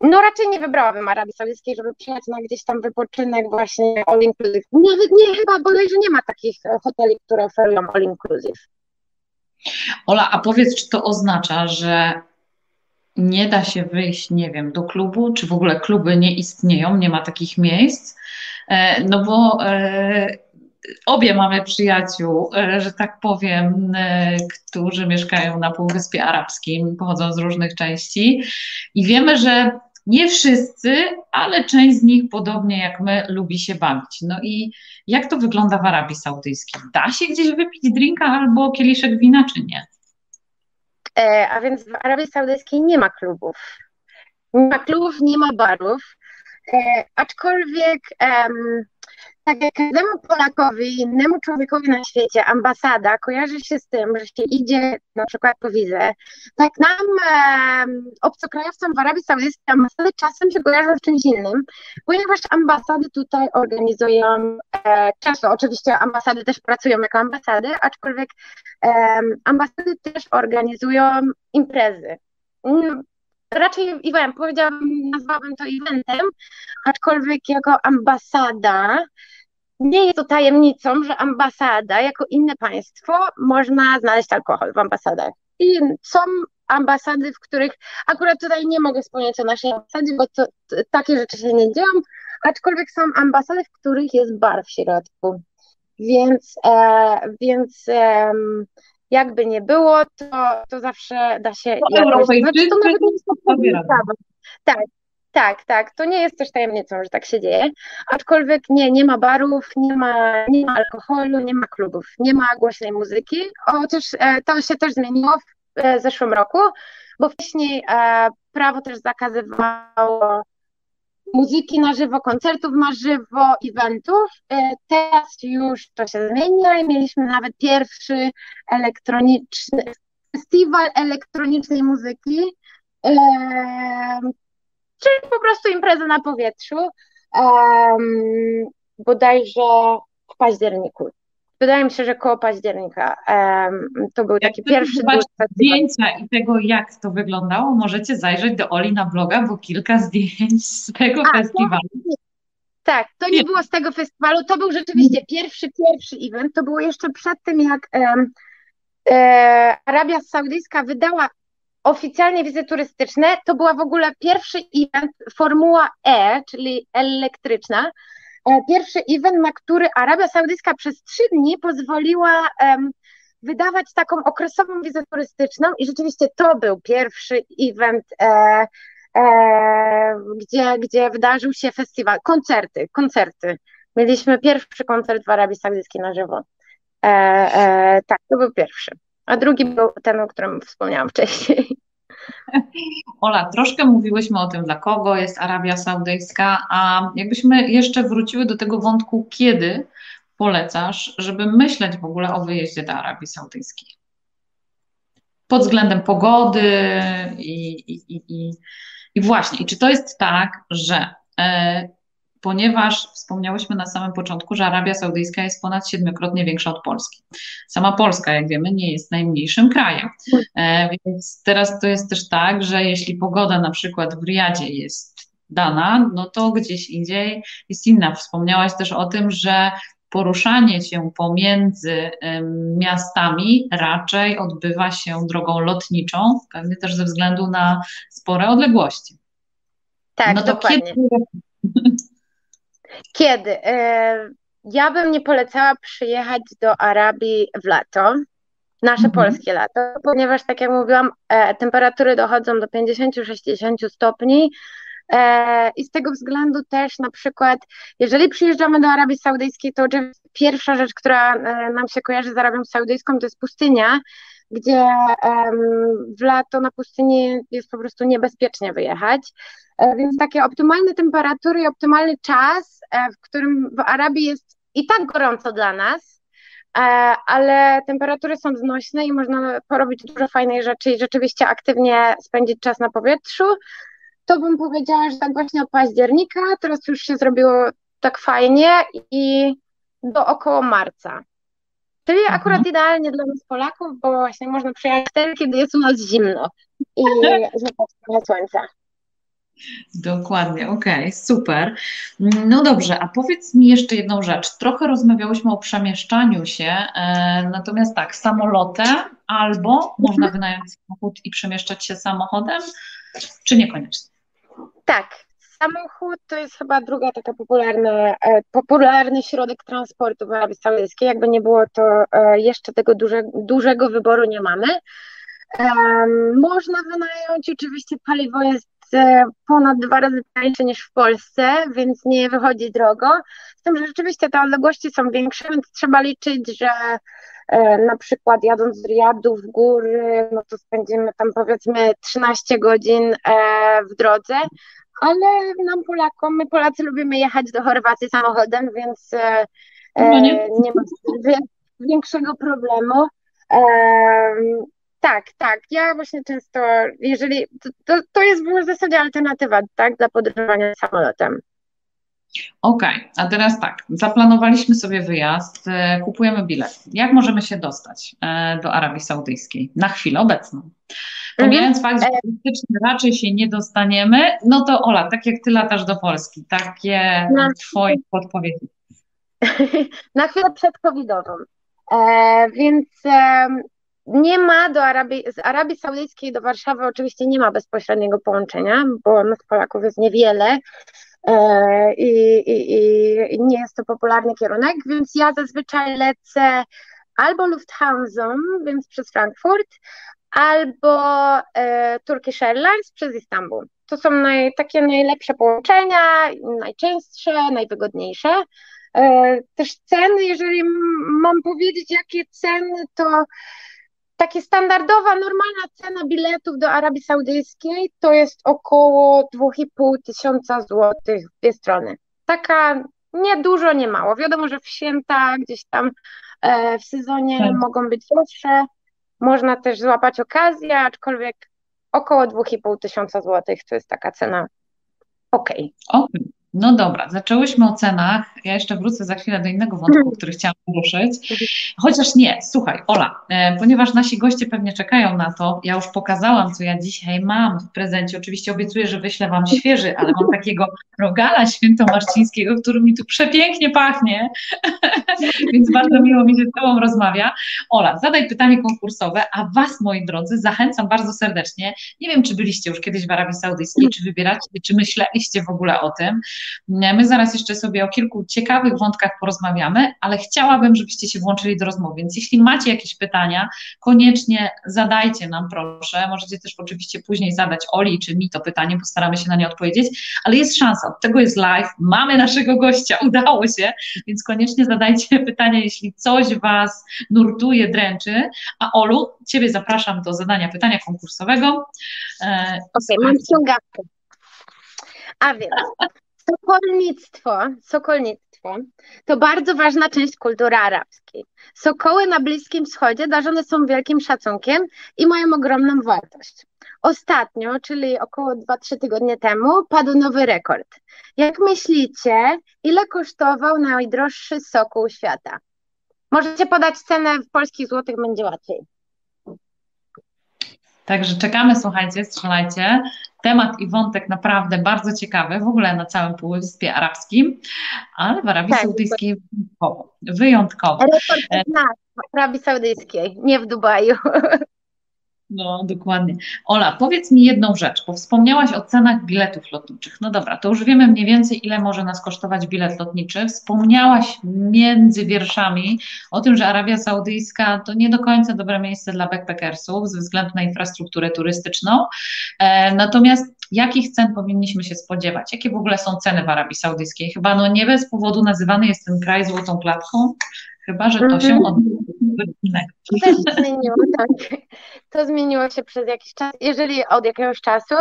no raczej nie wybrałabym Arabii Saudyjskiej, żeby przyjechać na gdzieś tam wypoczynek właśnie all inclusive. Nawet nie, chyba bodajże nie ma takich hoteli, które oferują all inclusive. Ola, a powiedz, czy to oznacza, że nie da się wyjść, nie wiem, do klubu, czy w ogóle kluby nie istnieją, nie ma takich miejsc, e, no bo e, obie mamy przyjaciół, e, że tak powiem, którzy mieszkają na Półwyspie Arabskim, pochodzą z różnych części i wiemy, że nie wszyscy, ale część z nich, podobnie jak my, lubi się bawić. No i jak to wygląda w Arabii Saudyjskiej? Da się gdzieś wypić drinka albo kieliszek wina, czy nie? E, a więc w Arabii Saudyjskiej nie ma klubów. Nie ma klubów, nie ma barów, e, aczkolwiek tak jak każdemu Polakowi, innemu człowiekowi na świecie ambasada kojarzy się z tym, że się idzie na przykład po wizę, tak nam e, obcokrajowcom w Arabii Saudyjskiej ambasady czasem się kojarzą z czymś innym, ponieważ ambasady tutaj organizują, e, często oczywiście ambasady też pracują jako ambasady, aczkolwiek e, ambasady też organizują imprezy. Mm, raczej event, powiedziałabym, nazwałabym to eventem, aczkolwiek jako ambasada nie jest to tajemnicą, że ambasada, jako inne państwo, można znaleźć alkohol w ambasadach. I są ambasady, w których akurat tutaj nie mogę wspomnieć o naszej ambasadzie, bo to, to, takie rzeczy się nie dzieją, aczkolwiek są ambasady, w których jest bar w środku. Więc, e, więc e, jakby nie było, to, to zawsze da się. To jakoś, znaczy, to nawet nie jest Tak, tak, tak. To nie jest też tajemnicą, że tak się dzieje. Aczkolwiek nie, nie ma barów, nie ma, nie ma alkoholu, nie ma klubów, nie ma głośnej muzyki. Chociaż e, to się też zmieniło w e, zeszłym roku, bo wcześniej e, prawo też zakazywało muzyki na żywo, koncertów na żywo, eventów. Teraz już to się zmienia i mieliśmy nawet pierwszy elektroniczny festiwal elektronicznej muzyki czyli po prostu impreza na powietrzu, um, bodajże w październiku. Wydaje mi się, że koło października um, to był taki pierwszy zdjęcia i tego, jak to wyglądało, możecie zajrzeć do Oli na bloga, bo kilka zdjęć z tego A, festiwalu. To, tak, to nie, nie, było z tego festiwalu, to był rzeczywiście pierwszy, pierwszy event, to było jeszcze przed tym, jak um, e, Arabia Saudyjska wydała oficjalnie wizy turystyczne to była w ogóle pierwszy event Formuła E, czyli elektryczna. E, pierwszy event, na który Arabia Saudyjska przez trzy dni pozwoliła um, wydawać taką okresową wizę turystyczną i rzeczywiście to był pierwszy event, e, e, gdzie, gdzie wydarzył się festiwal, koncerty, koncerty. Mieliśmy pierwszy koncert w Arabii Saudyjskiej na żywo. E, e, tak, to był pierwszy a drugi był ten, o którym wspomniałam wcześniej. Ola, troszkę mówiłyśmy o tym, dla kogo jest Arabia Saudyjska, a jakbyśmy jeszcze wróciły do tego wątku, kiedy polecasz, żeby myśleć w ogóle o wyjeździe do Arabii Saudyjskiej? Pod względem pogody i, i, i, i właśnie, i czy to jest tak, że e, ponieważ wspomniałyśmy na samym początku, że Arabia Saudyjska jest ponad siedmiokrotnie większa od Polski. Sama Polska, jak wiemy, nie jest najmniejszym krajem. E, więc teraz to jest też tak, że jeśli pogoda na przykład w Riyadzie jest dana, no to gdzieś indziej jest inna. Wspomniałaś też o tym, że poruszanie się pomiędzy miastami raczej odbywa się drogą lotniczą, pewnie też ze względu na spore odległości. Tak, no to dokładnie. kiedy *laughs* Kiedy? E, ja bym nie polecała przyjechać do Arabii w lato, nasze mhm. polskie lato, ponieważ tak jak mówiłam, e, temperatury dochodzą do 50-60 stopni. E, I z tego względu też na przykład, jeżeli przyjeżdżamy do Arabii Saudyjskiej, to pierwsza rzecz, która nam się kojarzy z Arabią Saudyjską, to jest pustynia, gdzie w lato na pustyni jest po prostu niebezpiecznie wyjechać. E, więc takie optymalne temperatury i optymalny czas, e, w którym w Arabii jest i tak gorąco dla nas, e, ale temperatury są znośne i można porobić dużo fajnej rzeczy i rzeczywiście aktywnie spędzić czas na powietrzu, to bym powiedziała, że tak właśnie od października, teraz już się zrobiło tak fajnie i do około marca. Czyli mhm. akurat idealnie dla nas Polaków, bo właśnie można przyjechać wtedy, kiedy jest u nas zimno i *laughs* złapać trochę słońca. Dokładnie, okej, okay, super. No dobrze, a powiedz mi jeszcze jedną rzecz. Trochę rozmawiałyśmy o przemieszczaniu się, e, natomiast tak, samolotem albo można mhm. wynająć samochód i przemieszczać się samochodem, czy niekoniecznie? Tak, samochód to jest chyba druga taka popularna, e, popularny środek transportu w Arabii Saudyjskiej. Jakby nie było, to e, jeszcze tego duże, dużego wyboru nie mamy. Można wynająć, oczywiście paliwo jest ponad dwa razy tańsze niż w Polsce, więc nie wychodzi drogo. Z tym, że rzeczywiście te odległości są większe, więc trzeba liczyć, że na przykład jadąc z Riadu w góry, no to spędzimy tam powiedzmy 13 godzin w drodze, ale nam Polakom, my Polacy lubimy jechać do Chorwacji samochodem, więc e, no nie. nie ma większego problemu. E, tak, tak. Ja właśnie często, jeżeli to, to jest w zasadzie alternatywa, tak, dla podróżowania samolotem. Okej, okay, a teraz tak, zaplanowaliśmy sobie wyjazd, e, kupujemy bilet. Jak możemy się dostać do Arabii Saudyjskiej na chwilę obecną? Pomijając mhm. fakt, że politycznie raczej się nie dostaniemy, no to Ola, tak jak ty latasz do Polski, takie na twoje podpowiedzi. *laughs* Na chwilę przedcovidową. E, więc e, nie ma do Arabii, z Arabii Saudyjskiej do Warszawy oczywiście nie ma bezpośredniego połączenia, bo nas Polaków jest niewiele. E, I, i, i, nie jest to popularny kierunek, więc ja zazwyczaj lecę albo Lufthansa, więc przez Frankfurt, albo e, Turkish Airlines przez Istanbul. To są naj, takie najlepsze połączenia, najczęstsze, najwygodniejsze. E, też ceny, jeżeli mam powiedzieć, jakie ceny, to takie standardowa, normalna cena biletów do Arabii Saudyjskiej to jest około 2,5 tysiąca złotych w dwie strony. Taka nie dużo, nie mało. Wiadomo, że w święta gdzieś tam e, w sezonie tak. mogą być droższe, można też złapać okazję, aczkolwiek około 2,5 tysiąca złotych to jest taka cena ok. okay. No dobra, zaczęłyśmy o cenach. Ja jeszcze wrócę za chwilę do innego wątku, mhm. który chciałam poruszyć. Chociaż nie, słuchaj, Ola, e, ponieważ nasi goście pewnie czekają na to, ja już pokazałam, co ja dzisiaj mam w prezencie. Oczywiście obiecuję, że wyślę Wam świeży, ale mam takiego rogala świętomarcińskiego, który mi tu przepięknie pachnie, *laughs* więc bardzo miło mi się z Tobą rozmawia. Ola, zadaj pytanie konkursowe, a Was, moi drodzy, zachęcam bardzo serdecznie. Nie wiem, czy byliście już kiedyś w Arabii Saudyjskiej, czy wybieracie, czy myśleliście w ogóle o tym. My zaraz jeszcze sobie o kilku ciekawych wątkach porozmawiamy, ale chciałabym, żebyście się włączyli do rozmowy. Więc jeśli macie jakieś pytania, koniecznie zadajcie nam, proszę. Możecie też oczywiście później zadać Oli czy mi to pytanie, postaramy się na nie odpowiedzieć, ale jest szansa. Od tego jest live. Mamy naszego gościa, *laughs* udało się, więc koniecznie zadajcie *laughs* pytania, jeśli coś Was nurtuje, dręczy. A Olu, Ciebie zapraszam do zadania pytania konkursowego. E, Okej, okay, mam ściągawkę. A więc Sokolnictwo, sokolnictwo to bardzo ważna część kultury arabskiej. Sokoły na Bliskim Wschodzie darzone są wielkim szacunkiem i mają ogromną wartość. Ostatnio, czyli około 2-3 tygodnie temu, padł nowy rekord. Jak myślicie, ile kosztował najdroższy sokół świata? Możecie podać cenę w polskich złotych, będzie łatwiej. Także czekamy, słuchajcie, strzelajcie. Temat i wątek naprawdę bardzo ciekawy, w ogóle na całym Półwyspie Arabskim, ale w Arabii tak, Saudyjskiej wyjątkowo. wyjątkowo. Rekord w Arabii Saudyjskiej, nie w Dubaju. *laughs* No, dokładnie. Ola, powiedz mi jedną rzecz, bo wspomniałaś o cenach biletów lotniczych. No dobra, to już wiemy mniej więcej, ile może nas kosztować bilet lotniczy. Wspomniałaś między wierszami o tym, że Arabia Saudyjska to nie do końca dobre miejsce dla backpackersów ze względu na infrastrukturę turystyczną. E, natomiast jakich cen powinniśmy się spodziewać? Jakie w ogóle są ceny w Arabii Saudyjskiej? Chyba no nie bez powodu nazywany jest ten kraj złotą klatką. Chyba, że to się Mhm. odbyło To też zmieniło, tak. To zmieniło się przez jakiś czas, jeżeli od jakiegoś czasu.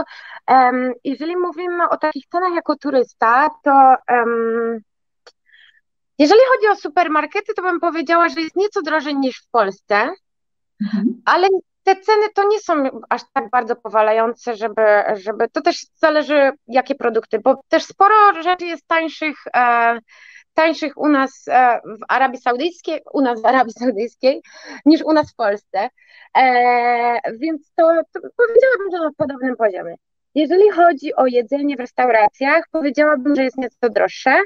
Em, jeżeli mówimy o takich cenach jako turysta, to em, jeżeli chodzi o supermarkety, to bym powiedziała, że jest nieco drożej niż w Polsce, Mhm. ale te ceny to nie są aż tak bardzo powalające, żeby, żeby to też zależy jakie produkty, bo też sporo rzeczy jest tańszych, e, tańszych u nas e, w Arabii Saudyjskiej, u nas w Arabii Saudyjskiej, niż u nas w Polsce. E, więc to, to powiedziałabym, że na podobnym poziomie. Jeżeli chodzi o jedzenie w restauracjach, powiedziałabym, że jest nieco droższe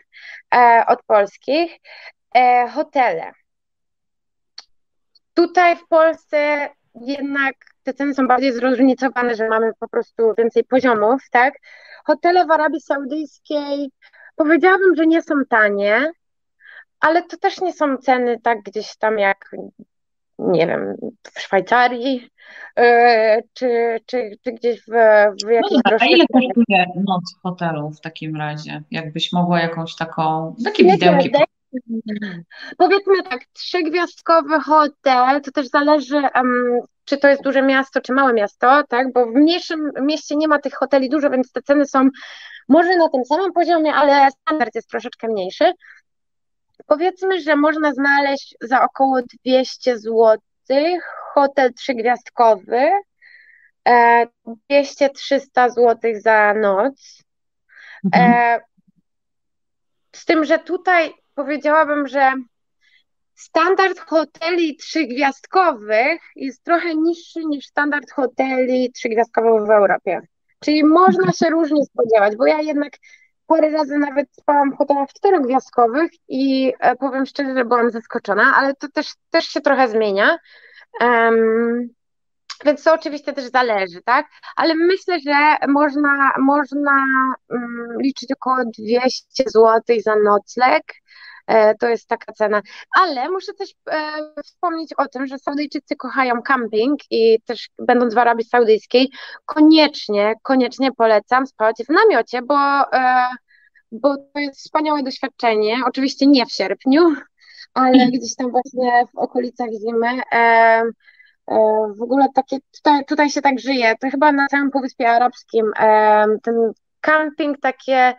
e, od polskich. E, hotele. Tutaj w Polsce jednak te ceny są bardziej zróżnicowane, że mamy po prostu więcej poziomów, tak? Hotele w Arabii Saudyjskiej powiedziałabym, że nie są tanie, ale to też nie są ceny tak gdzieś tam jak, nie wiem, w Szwajcarii, yy, czy, czy, czy gdzieś w, w No jakichś dobra, a ile kosztuje noc w hotelu w takim razie? Jakbyś mogła jakąś taką, takie widełki *laughs* Powiedzmy tak, trzygwiazdkowy hotel, to też zależy, em, czy to jest duże miasto, czy małe miasto, tak? Bo w mniejszym mieście nie ma tych hoteli dużo, więc te ceny są może na tym samym poziomie, ale standard jest troszeczkę mniejszy. Powiedzmy, że można znaleźć za około 200 zł hotel trzygwiazdkowy, e, 200-300 zł za noc. Mhm. E, z tym, że tutaj powiedziałabym, że standard hoteli trzygwiazdkowych jest trochę niższy niż standard hoteli trzygwiazdkowych w Europie. Czyli można się różnie spodziewać, bo ja jednak parę razy nawet spałam w hotelach czterogwiazdkowych i e, powiem szczerze, że byłam zaskoczona, ale to też, też się trochę zmienia. Em, więc to oczywiście też zależy, tak? Ale myślę, że można, można mm, liczyć około 200 zł za nocleg. E, To jest taka cena. Ale muszę też e, wspomnieć o tym, że Saudyjczycy kochają camping i też będąc w Arabii Saudyjskiej, koniecznie, koniecznie polecam spać w namiocie, bo, e, bo to jest wspaniałe doświadczenie. Oczywiście nie w sierpniu, *laughs* ale gdzieś tam właśnie w okolicach zimy. W ogóle takie, tutaj, tutaj się tak żyje, to chyba na całym Półwyspie Arabskim ten camping takie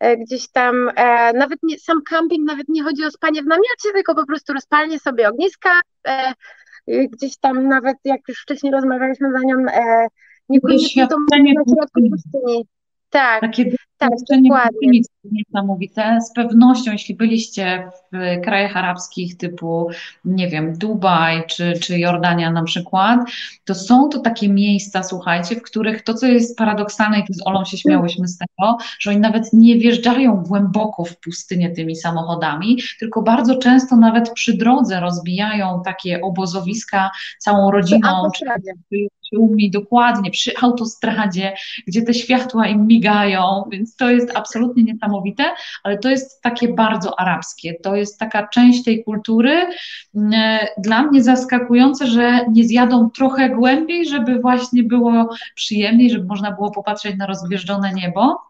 e, gdzieś tam, e, nawet nie, sam camping nawet nie chodzi o spanie w namiocie, tylko po prostu rozpalenie sobie ogniska, e, gdzieś tam nawet jak już wcześniej rozmawialiśmy za nią, niekoniecznie to na środku pustyni. Tak, Takie tak, dokładnie. niesamowite. Z pewnością, jeśli byliście w krajach arabskich typu, nie wiem, Dubaj czy, czy Jordania na przykład, to są to takie miejsca, słuchajcie, w których to, co jest paradoksalne, i tu z Olą się śmiałyśmy z tego, że oni nawet nie wjeżdżają głęboko w pustynię tymi samochodami, tylko bardzo często nawet przy drodze rozbijają takie obozowiska całą rodziną, czy przyjaciółmi, dokładnie, przy autostradzie, gdzie te światła im migają, więc to jest absolutnie niesamowite, ale to jest takie bardzo arabskie, to jest taka część tej kultury, mm, dla mnie zaskakujące, że nie zjadą trochę głębiej, żeby właśnie było przyjemniej, żeby można było popatrzeć na rozgwieżdżone niebo.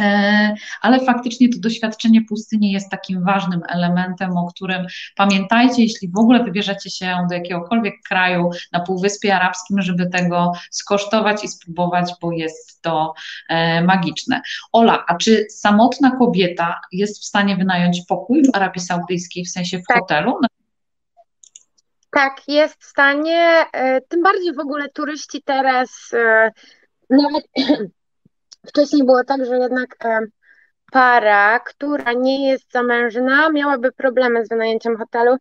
E, Ale faktycznie to doświadczenie pustyni jest takim ważnym elementem, o którym pamiętajcie, jeśli w ogóle wybierzecie się do jakiegokolwiek kraju na Półwyspie Arabskim, żeby tego skosztować i spróbować, bo jest to e, magiczne. Ola, a czy samotna kobieta jest w stanie wynająć pokój w Arabii Saudyjskiej, w sensie w Tak. hotelu? Tak, jest w stanie. e, Tym bardziej w ogóle turyści teraz, nawet wcześniej było tak, że jednak e, para, która nie jest zamężna, miałaby problemy z wynajęciem hotelu.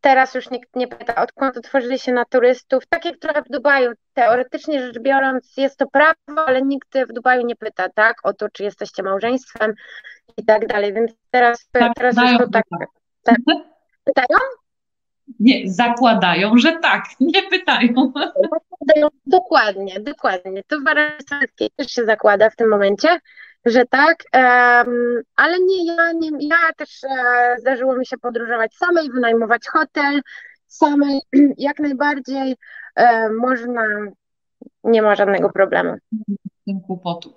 Teraz już nikt nie pyta, odkąd otworzyli się na turystów. Tak jak trochę w Dubaju, teoretycznie rzecz biorąc, jest to prawo, ale nikt w Dubaju nie pyta, tak, o to, czy jesteście małżeństwem i tak dalej. Więc teraz, Tak, teraz już to tak. tak. Pytają? Nie, zakładają, że tak, nie pytają. Dokładnie, dokładnie. To w Saudyjskiej też się zakłada w tym momencie, że tak, em, ale nie ja, nie, ja też e, zdarzyło mi się podróżować samej, wynajmować hotel samej, *clears throat* jak najbardziej e, można, nie ma żadnego problemu. tym kłopotu.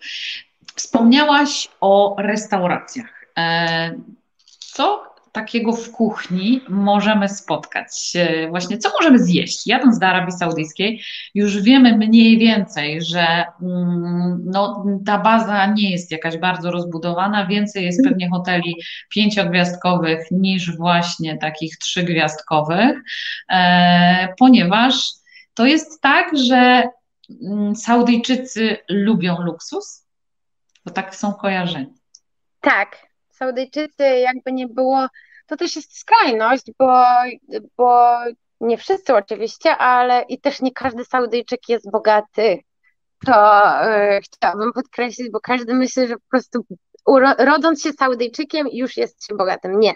Wspomniałaś o restauracjach. E, Co takiego w kuchni możemy spotkać? Właśnie co możemy zjeść? Jadąc do Arabii Saudyjskiej, już wiemy mniej więcej, że mm, no, ta baza nie jest jakaś bardzo rozbudowana, więcej jest pewnie hoteli pięciogwiazdkowych niż właśnie takich trzygwiazdkowych, e, ponieważ to jest tak, że mm, Saudyjczycy lubią luksus, bo tak są kojarzeni. Tak, Saudyjczycy jakby nie było, to też jest skrajność, bo, bo nie wszyscy oczywiście, ale i też nie każdy Saudyjczyk jest bogaty. To e, chciałabym podkreślić, bo każdy myśli, że po prostu rodząc się Saudyjczykiem już jest się bogatym. Nie.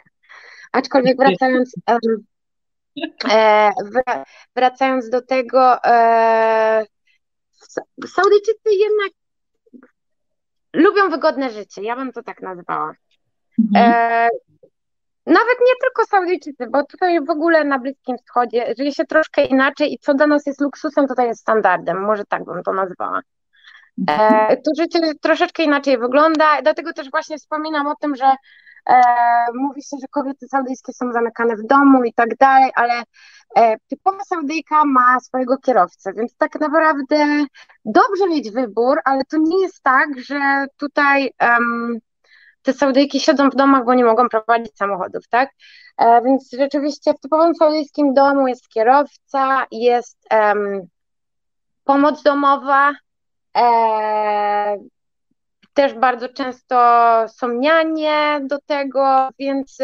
Aczkolwiek wracając, e, wracając do tego, e, Saudyjczycy jednak lubią wygodne życie. Ja bym to tak nazwała. Mhm. E, nawet nie tylko Saudyjczycy, bo tutaj w ogóle na Bliskim Wschodzie żyje się troszkę inaczej i co dla nas jest luksusem, tutaj jest standardem, może tak bym to nazwała. E, mhm. tu życie troszeczkę inaczej wygląda, dlatego też właśnie wspominam o tym, że e, mówi się, że kobiety saudyjskie są zamykane w domu i tak dalej, ale e, typowa Saudyjka ma swojego kierowcę, więc tak naprawdę dobrze mieć wybór, ale to nie jest tak, że tutaj um, te Saudyjki siedzą w domach, bo nie mogą prowadzić samochodów, tak? E, więc rzeczywiście w typowym saudyjskim domu jest kierowca, jest um, pomoc domowa, e, też bardzo często są nianie do tego, więc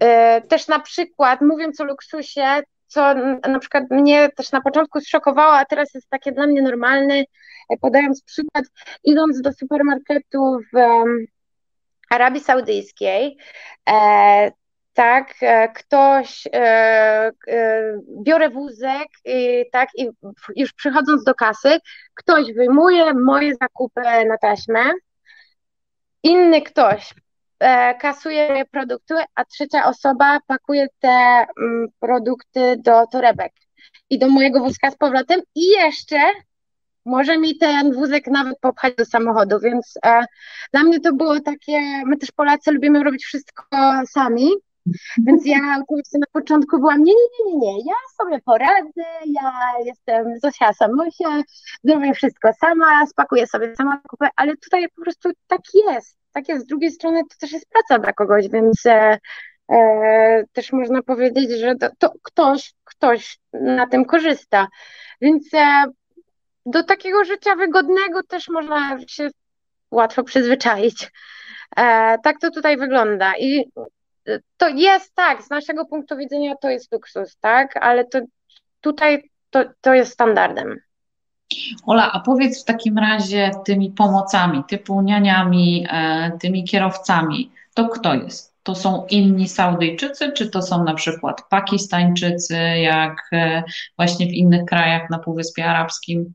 e, też na przykład, mówiąc o luksusie, co na przykład mnie też na początku zszokowało, a teraz jest takie dla mnie normalne, e, podając przykład, idąc do supermarketu w Arabii Saudyjskiej, e, tak, e, ktoś, e, biorę wózek, tak, i już przychodząc do kasy, ktoś wyjmuje moje zakupy na taśmę, inny ktoś kasuje moje produkty, a trzecia osoba pakuje te mm, produkty do torebek i do mojego wózka z powrotem i jeszcze może mi ten wózek nawet popchać do samochodu, więc e, dla mnie to było takie, my też Polacy lubimy robić wszystko sami, więc ja oczywiście na początku byłam, nie, nie, nie, nie, ja sobie poradzę, ja jestem Zosia Samosia, zrobię wszystko sama, spakuję sobie sama kupę, ale tutaj po prostu tak jest, tak jest. Z drugiej strony to też jest praca dla kogoś, więc e, e, też można powiedzieć, że to, to, ktoś, ktoś na tym korzysta. Więc e, do takiego życia wygodnego też można się łatwo przyzwyczaić. E, tak to tutaj wygląda. I to jest tak, z naszego punktu widzenia to jest luksus, tak, ale to tutaj to, to jest standardem. Ola, a powiedz w takim razie tymi pomocami, typu nianiami, e, tymi kierowcami, to kto jest? To są inni Saudyjczycy, czy to są na przykład Pakistańczycy, jak e, właśnie w innych krajach na Półwyspie Arabskim?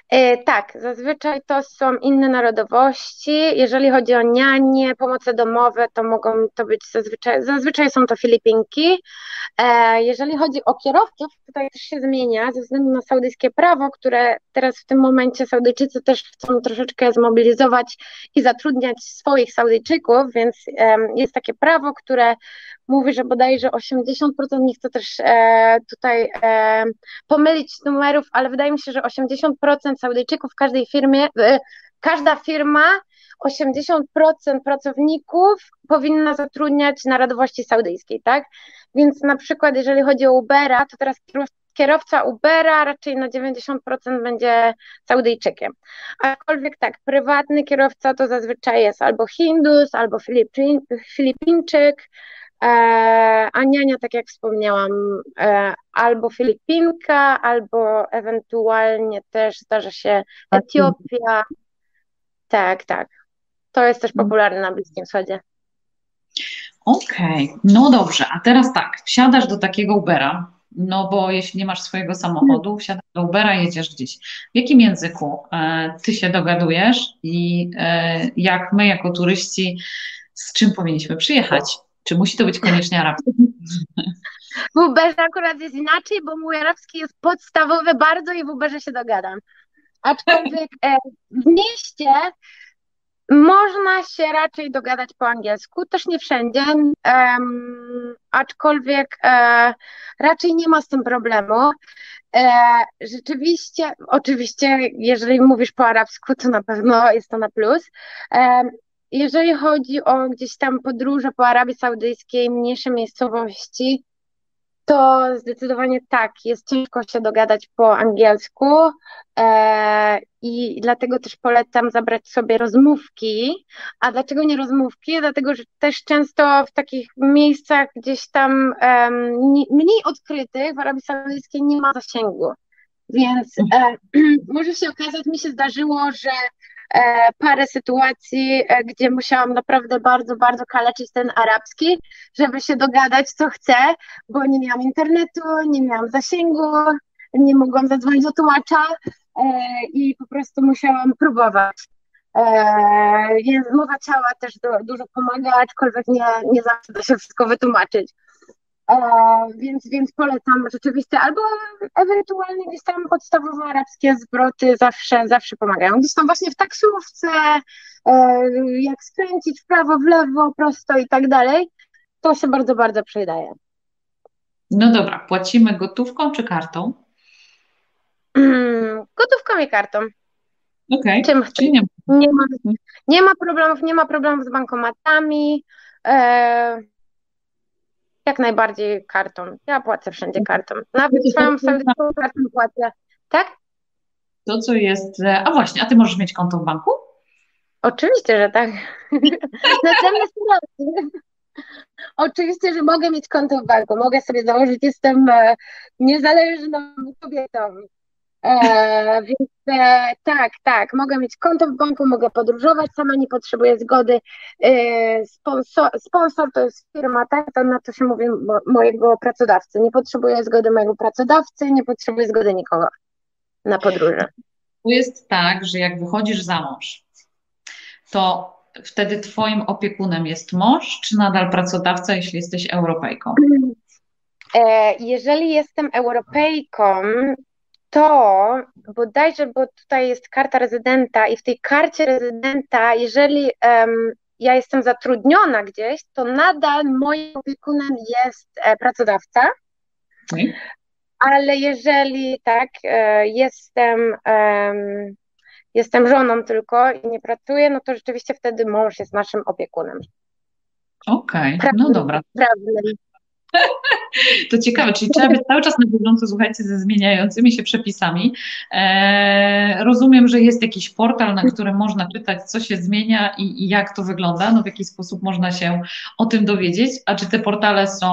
tak, zazwyczaj to są inne narodowości. Jeżeli chodzi o nianie, pomoce domowe, to mogą to być zazwyczaj, zazwyczaj są to Filipinki. E, jeżeli chodzi o kierowców, tutaj też się zmienia ze względu na saudyjskie prawo, które teraz w tym momencie Saudyjczycy też chcą troszeczkę zmobilizować i zatrudniać swoich Saudyjczyków, więc jest takie prawo, które mówi, że bodajże 80%, nie chcę też e, tutaj e, pomylić numerów, ale wydaje mi się, że 80% Saudyjczyków w każdej firmie, każda firma 80% pracowników powinna zatrudniać narodowości saudyjskiej, tak? Więc na przykład jeżeli chodzi o Ubera, to teraz kierowca Ubera raczej na 90% będzie Saudyjczykiem. Aczkolwiek tak, prywatny kierowca to zazwyczaj jest albo Hindus, albo Filipin, Filipińczyk, a niania, tak jak wspomniałam, e, albo Filipinka, albo ewentualnie też zdarza się Etiopia. Tak, tak. To jest też popularne na Bliskim Wschodzie. Okej, okay. no dobrze, a teraz tak, wsiadasz do takiego Ubera, no bo jeśli nie masz swojego samochodu, wsiadasz do Ubera, jedziesz gdzieś. W jakim języku e, ty się dogadujesz i e, jak my jako turyści, z czym powinniśmy przyjechać? Czy musi to być koniecznie arabski? W Uberze akurat jest inaczej, bo mój arabski jest podstawowy bardzo i w Uberze się dogadam. Aczkolwiek e, w mieście Można się raczej dogadać po angielsku, też nie wszędzie, um, aczkolwiek e, raczej nie ma z tym problemu. E, rzeczywiście, oczywiście, jeżeli mówisz po arabsku, to na pewno jest to na plus. E, jeżeli chodzi o gdzieś tam podróże po Arabii Saudyjskiej, mniejsze miejscowości, to zdecydowanie tak, jest ciężko się dogadać po angielsku e, i dlatego też polecam zabrać sobie rozmówki. A dlaczego nie rozmówki? Dlatego, że też często w takich miejscach gdzieś tam e, mniej odkrytych w Arabii Saudyjskiej nie ma zasięgu. Więc e, *clears throat* może się okazać, mi się zdarzyło, że parę sytuacji, e, gdzie musiałam naprawdę bardzo, bardzo kaleczyć ten arabski, żeby się dogadać, co chcę, bo nie miałam internetu, nie miałam zasięgu, nie mogłam zadzwonić do tłumacza e, i po prostu musiałam próbować. Więc mowa ciała też dużo pomaga, aczkolwiek nie, nie zawsze da się wszystko wytłumaczyć. E, więc, więc polecam rzeczywiście, albo ewentualnie gdzieś tam podstawowe arabskie zwroty zawsze, zawsze pomagają. Gdzieś tam właśnie w taksówce, e, jak skręcić w prawo, w lewo, prosto i tak dalej, to się bardzo, bardzo przydaje. No dobra, płacimy gotówką czy kartą? gotówką i kartą. Okej, okay. Czyli nie, nie, ma, nie ma problemów, nie ma problemów z bankomatami. E, jak najbardziej kartą. Ja płacę wszędzie kartą. Nawet swoją saudijską kartą płacę. Tak? To, co jest. E, a właśnie, a ty możesz mieć konto w banku? Oczywiście, że tak. *laughs* Natomiast Oczywiście, że mogę mieć konto w banku. Mogę sobie założyć, jestem e, niezależną kobietą. E, więc e, tak, tak, mogę mieć konto w banku, mogę podróżować, sama nie potrzebuję zgody. E, sponsor, sponsor to jest firma, tak, to na to się mówi mo, mojego pracodawcy. Nie potrzebuję zgody mojego pracodawcy, nie potrzebuję zgody nikogo na podróże. To jest tak, że jak wychodzisz za mąż, to wtedy twoim opiekunem jest mąż, czy nadal pracodawca, jeśli jesteś Europejką? E, jeżeli jestem Europejką, to bodajże, bo tutaj jest karta rezydenta i w tej karcie rezydenta, jeżeli um, ja jestem zatrudniona gdzieś, to nadal moim opiekunem jest e, pracodawca. Okay. Ale jeżeli tak, e, jestem, jestem żoną tylko i nie pracuję, no to rzeczywiście wtedy mąż jest naszym opiekunem. Okej, okay. no dobra. Prawnym. To ciekawe, czyli trzeba być cały czas na bieżąco, słuchajcie, ze zmieniającymi się przepisami. E, rozumiem, że jest jakiś portal, na którym można czytać, co się zmienia i, i, jak to wygląda, no w jaki sposób można się o tym dowiedzieć, a czy te portale są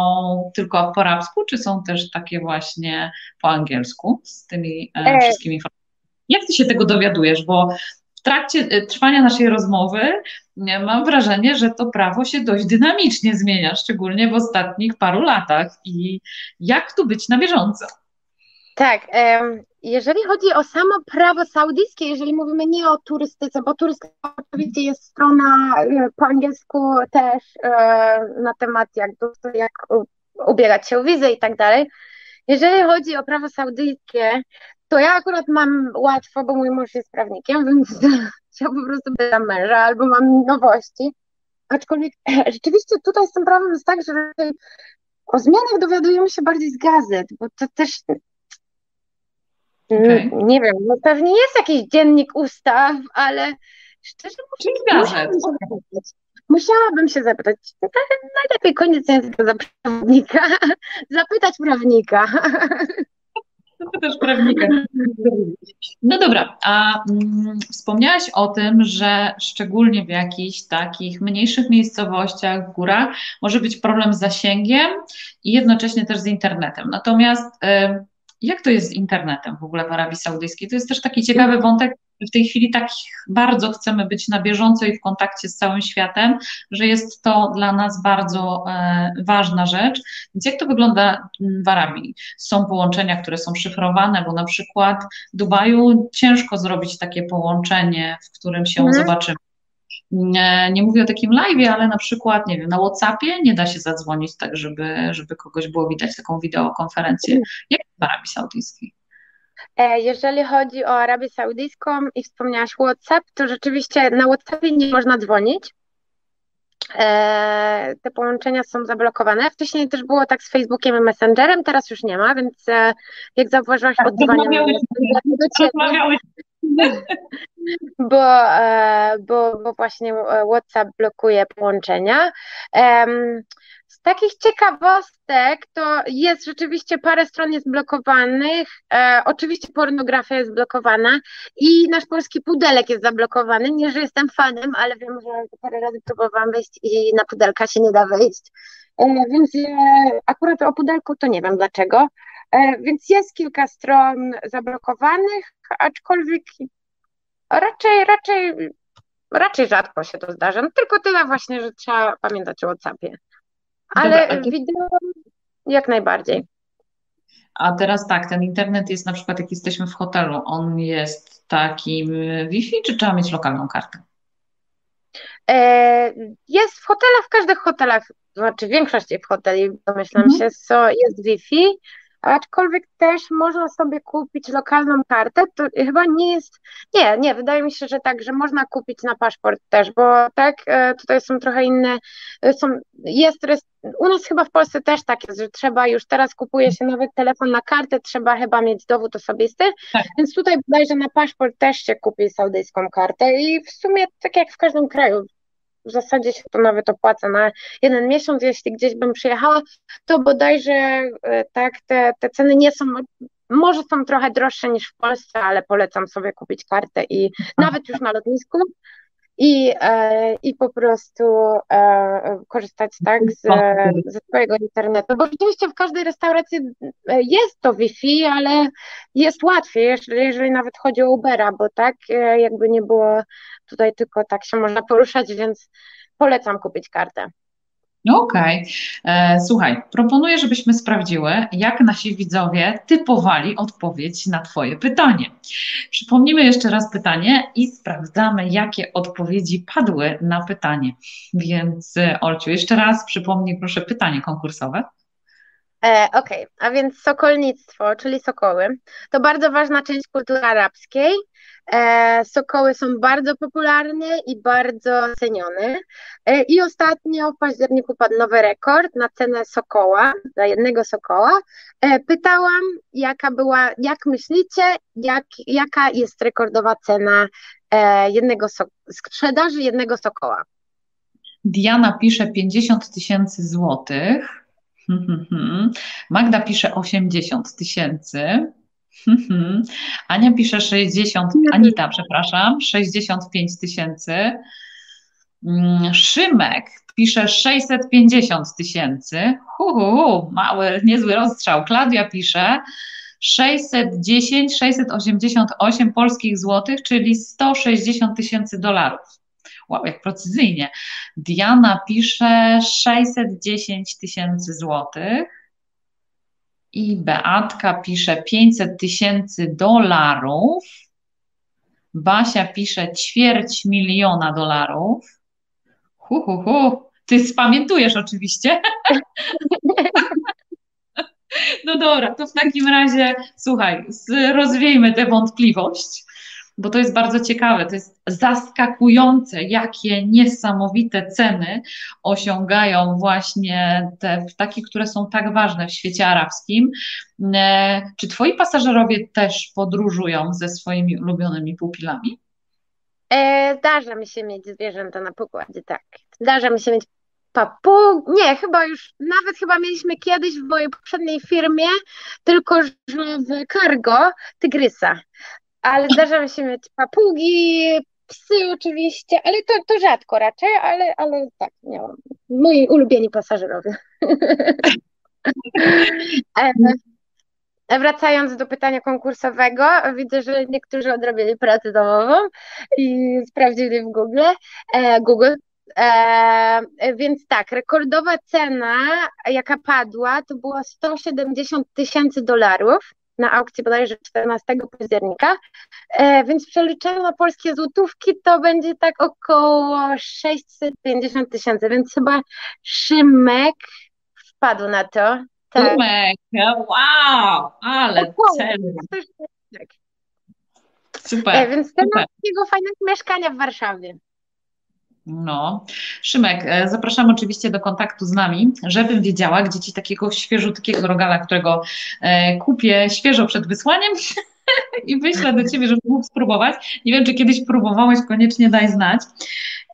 tylko po arabsku, czy są też takie właśnie po angielsku z tymi e, e wszystkimi informacjami? Jak ty się tego dowiadujesz? Bo w trakcie e, trwania naszej rozmowy mam wrażenie, że to prawo się dość dynamicznie zmienia, szczególnie w ostatnich paru latach. I jak tu być na bieżąco? Tak, jeżeli chodzi o samo prawo saudyjskie, jeżeli mówimy nie o turystyce, bo turystyka oczywiście jest strona e, po angielsku też e, na temat jak, jak ubiegać się o wizę i tak dalej. Jeżeli chodzi o prawo saudyjskie, to ja akurat mam łatwo, bo mój mąż jest prawnikiem, więc *laughs* ja po prostu pytam męża albo mam nowości. Aczkolwiek rzeczywiście tutaj z tym prawem jest tak, że o zmianach dowiadujemy się bardziej z gazet, bo to też okay. nie wiem, no pewnie jest jakiś dziennik ustaw, ale szczerze mówiąc, musiałabym, musiałabym się zapytać. Najlepiej koniec języka za prawnika. *laughs* Zapytać prawnika. Też prawnika. No dobra, a mm, wspomniałaś o tym, że szczególnie w jakichś takich mniejszych miejscowościach, w górach, może być problem z zasięgiem i jednocześnie też z internetem. Natomiast y, jak to jest z internetem w ogóle w Arabii Saudyjskiej? To jest też taki ciekawy wątek, w tej chwili tak bardzo chcemy być na bieżąco i w kontakcie z całym światem, że jest to dla nas bardzo e, ważna rzecz. Więc jak to wygląda w Arabii? Są połączenia, które są szyfrowane, bo na przykład w Dubaju ciężko zrobić takie połączenie, w którym się mhm. zobaczymy. Nie, nie, mówię o takim live, ale na przykład, nie wiem, na WhatsAppie nie da się zadzwonić tak, żeby, żeby kogoś było widać, taką wideokonferencję. Jak w Arabii Saudyjskiej? E, jeżeli chodzi o Arabię Saudyjską i wspomniałaś WhatsApp, to rzeczywiście na WhatsAppie nie można dzwonić. E, te połączenia są zablokowane. Wcześniej też było tak z Facebookiem i Messengerem, teraz już nie ma, więc e, jak zauważyłaś, tak, oddzwania rozmawiałeś, bo, bo, bo właśnie WhatsApp blokuje połączenia. Z takich ciekawostek to jest rzeczywiście parę stron jest blokowanych. E, oczywiście pornografia jest blokowana i nasz polski pudelek jest zablokowany. Nie, że jestem fanem, ale wiem, że parę razy próbowałam wejść i na pudelka się nie da wejść. E, więc e, akurat o pudelku to nie wiem dlaczego. E, więc jest kilka stron zablokowanych, aczkolwiek raczej, raczej, raczej rzadko się to zdarza. No, tylko tyle właśnie, że trzeba pamiętać o WhatsAppie. Ale Dobra, wideo jak najbardziej. A teraz tak, ten internet jest na przykład, jak jesteśmy w hotelu, on jest takim Wi-Fi, czy trzeba mieć lokalną kartę? E, jest w hotelach, w każdych hotelach, znaczy w większości w hoteli, domyślam mhm. się, so, jest Wi-Fi aczkolwiek też można sobie kupić lokalną kartę, to chyba nie jest, nie, nie, wydaje mi się, że tak, że można kupić na paszport też, bo tak, e, tutaj są trochę inne, e, są, jest, u nas chyba w Polsce też tak jest, że trzeba już teraz kupuje się nawet telefon na kartę, trzeba chyba mieć dowód osobisty, tak. więc tutaj bodajże na paszport też się kupi saudyjską kartę i w sumie tak jak w każdym kraju, w zasadzie się to nawet opłaca na jeden miesiąc, jeśli gdzieś bym przyjechała, to bodajże e, tak, te, te ceny nie są, może są trochę droższe niż w Polsce, ale polecam sobie kupić kartę i nawet już na lotnisku i, e, i po prostu e, korzystać tak z, ze swojego internetu, bo rzeczywiście w każdej restauracji jest to Wi-Fi, ale jest łatwiej, jeżeli, jeżeli nawet chodzi o Ubera, bo tak jakby nie było tutaj tylko tak się można poruszać, więc polecam kupić kartę. Okej. Okay. E, słuchaj, proponuję, żebyśmy sprawdziły, jak nasi widzowie typowali odpowiedź na Twoje pytanie. Przypomnijmy jeszcze raz pytanie i sprawdzamy, jakie odpowiedzi padły na pytanie. Więc, Olciu, jeszcze raz przypomnij proszę pytanie konkursowe. E, Okej, okay. a więc sokolnictwo, czyli sokoły, to bardzo ważna część kultury arabskiej. E, sokoły są bardzo popularne i bardzo cenione. E, I ostatnio w październiku padł nowy rekord na cenę sokoła, za jednego sokoła. E, pytałam, jaka była, jak myślicie, jak, jaka jest rekordowa cena jednego so, sprzedaży jednego sokoła? Diana pisze 50 tysięcy złotych. Magda pisze 80 tysięcy. Ania pisze 60, Anita, przepraszam, 65 tysięcy. Mm, Szymek pisze 650 tysięcy. Mały, niezły rozstrzał. Klaudia pisze 610, 688 polskich złotych, czyli 160 tysięcy dolarów. Wow, jak precyzyjnie. Diana pisze 610 tysięcy złotych i Beatka pisze 500 tysięcy dolarów. Basia pisze ćwierć miliona dolarów. Hu, hu, hu. Ty spamiętujesz oczywiście. *laughs* No dobra, to w takim razie słuchaj, rozwiejmy tę wątpliwość bo to jest bardzo ciekawe, to jest zaskakujące, jakie niesamowite ceny osiągają właśnie te takie, które są tak ważne w świecie arabskim. E, czy twoi pasażerowie też podróżują ze swoimi ulubionymi pupilami? E, zdarza mi się mieć zwierzęta na pokładzie, tak. Zdarza mi się mieć papug, nie, chyba już, nawet chyba mieliśmy kiedyś w mojej poprzedniej firmie, tylko że w cargo tygrysa ale zdarza się mieć papugi, psy oczywiście, ale to, to rzadko raczej, ale, ale tak, nie mam. Moi ulubieni pasażerowie. *laughs* Wracając do pytania konkursowego, widzę, że niektórzy odrobili pracę domową i sprawdzili w Google. E, Google. E, więc tak, rekordowa cena, jaka padła, to było 170 tysięcy dolarów na aukcji bodajże 14 października, e, więc przeliczeniu na polskie złotówki to będzie tak około 650 tysięcy, więc chyba Szymek wpadł na to. Tak. Szymek, wow, ale cel. tak. Super. E, więc temat super. takiego fajnego mieszkania w Warszawie. No, Szymek, e, zapraszam oczywiście do kontaktu z nami, żebym wiedziała, gdzie ci takiego świeżutkiego rogala, którego e, kupię świeżo przed wysłaniem *laughs* i wyślę do ciebie, żeby mógł spróbować. Nie wiem, czy kiedyś próbowałeś, koniecznie daj znać.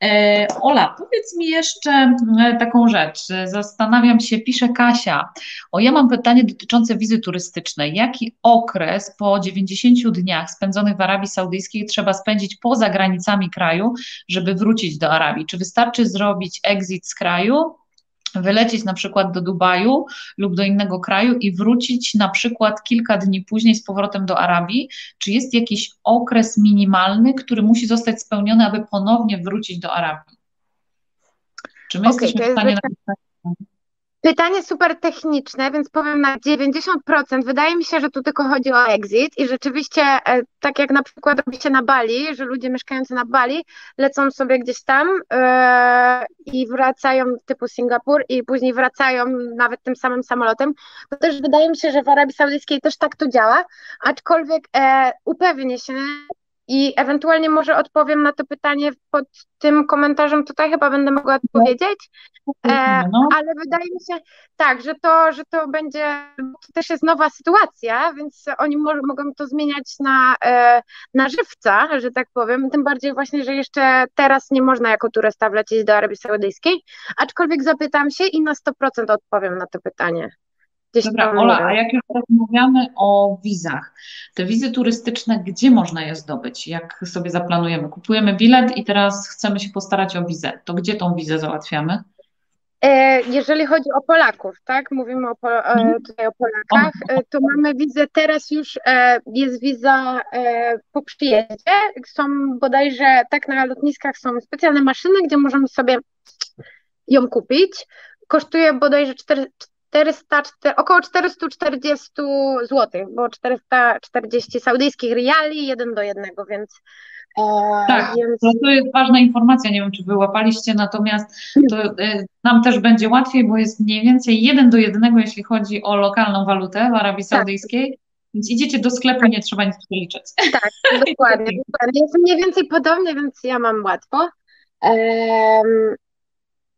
E, Ola, powiedz mi jeszcze e, taką rzecz. Zastanawiam się, pisze Kasia. O, ja mam pytanie dotyczące wizy turystycznej. Jaki okres po 90 dniach spędzonych w Arabii Saudyjskiej trzeba spędzić poza granicami kraju, żeby wrócić do Arabii? Czy wystarczy zrobić exit z kraju, wylecieć na przykład do Dubaju lub do innego kraju i wrócić na przykład kilka dni później z powrotem do Arabii? Czy jest jakiś okres minimalny, który musi zostać spełniony, aby ponownie wrócić do Arabii? Czy my Okej, jesteśmy to w jest stanie Pytanie super techniczne, więc powiem na 90%. Wydaje mi się, że tu tylko chodzi o exit i rzeczywiście, e, tak jak na przykład robi się na Bali, że ludzie mieszkający na Bali lecą sobie gdzieś tam e, i wracają typu Singapur i później wracają nawet tym samym samolotem, to też wydaje mi się, że w Arabii Saudyjskiej też tak to działa, aczkolwiek e, upewnię się i ewentualnie może odpowiem na to pytanie pod tym komentarzem, tutaj chyba będę mogła odpowiedzieć. E, no, ale wydaje mi się, tak, że to, że to będzie, to też jest nowa sytuacja, więc oni mo mogą to zmieniać na, e, na żywca, że tak powiem, tym bardziej właśnie, że jeszcze teraz nie można jako turysta wlecieć do Arabii Saudyjskiej, aczkolwiek zapytam się i na 100% odpowiem na to pytanie. Gdzieś Dobra, Ola, a jak już rozmawiamy o wizach, te wizy turystyczne, gdzie można je zdobyć? Jak sobie zaplanujemy? Kupujemy bilet i teraz chcemy się postarać o wizę. To gdzie tą wizę załatwiamy? E, Jeżeli chodzi o Polaków, tak, mówimy o, po, e, tutaj o Polakach, e, to mamy wizę teraz już, jest wiza po przyjeździe, są bodajże, tak na lotniskach są specjalne maszyny, gdzie możemy sobie ją kupić, kosztuje bodajże 4, 400, czte- około 440 zł, bo 440 saudyjskich riali, jeden do jednego, więc, e, Tak, więc to, jest ważna informacja, nie wiem, czy wyłapaliście, natomiast to y, nam też będzie łatwiej, bo jest mniej więcej jeden do jednego, jeśli chodzi o lokalną walutę w Arabii Tak. Saudyjskiej, więc idziecie do sklepu nie trzeba nic przeliczać. Tak, dokładnie, dokładnie. Jest mniej więcej podobnie, więc ja mam łatwo.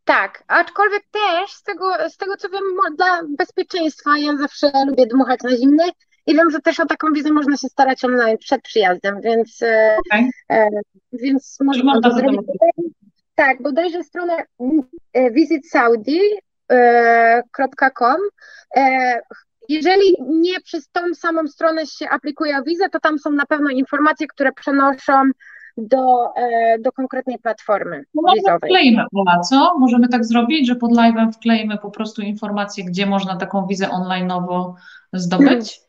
Tak, aczkolwiek też z tego, z tego co wiem, dla bezpieczeństwa ja zawsze lubię dmuchać na zimny i wiem, że też o taką wizę można się starać online przed przyjazdem, więc, e, Okej? e, więc można to zrobić. Tak, bodajże strona mm, e, visitsaudi.com. E, Jeżeli nie przez tą samą stronę się aplikuje o wizę, to tam są na pewno informacje, które przenoszą do, e, do konkretnej platformy No wizowej. wkleimy, Ola, co? Możemy tak zrobić, że pod live'em wkleimy po prostu informację, gdzie można taką wizę online'owo zdobyć?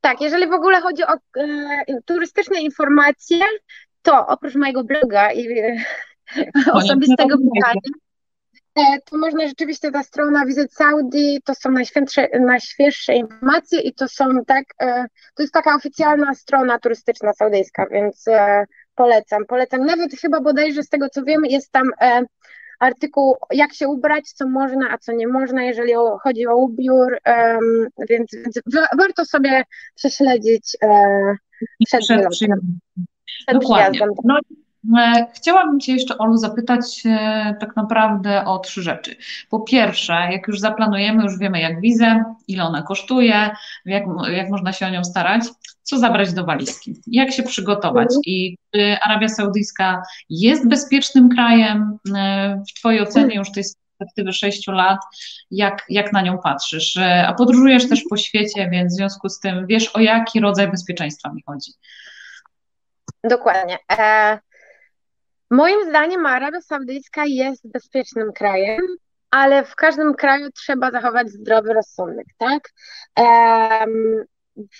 Tak, jeżeli w ogóle chodzi o e, turystyczne informacje, to oprócz mojego bloga i e, *laughs* osobistego to pytania, e, to można rzeczywiście ta strona Visit Saudi, to są najświętsze, najświeższe informacje i to są tak, to jest taka oficjalna strona turystyczna saudyjska, więc polecam, polecam. Nawet chyba bodajże z tego co wiem, jest tam e, artykuł, jak się ubrać, co można, a co nie można, jeżeli o, chodzi o ubiór, em, więc, więc wa- warto sobie prześledzić e, przed Przed wylotem, przed Dokładnie. przyjazdem. No, e, chciałabym Cię jeszcze, Olu, zapytać e, tak naprawdę o trzy rzeczy. Po pierwsze, jak już zaplanujemy, już wiemy jak wizę, ile ona kosztuje, jak, jak można się o nią starać, co zabrać do walizki, jak się przygotować Mhm. i czy Arabia Saudyjska jest bezpiecznym krajem e, w Twojej ocenie już tej perspektywy sześciu lat, jak, jak na nią patrzysz? E, A podróżujesz też po świecie, więc w związku z tym wiesz, o jaki rodzaj bezpieczeństwa mi chodzi. Dokładnie. E, moim zdaniem Arabia Saudyjska jest bezpiecznym krajem, ale w każdym kraju trzeba zachować zdrowy rozsądek, tak? Em,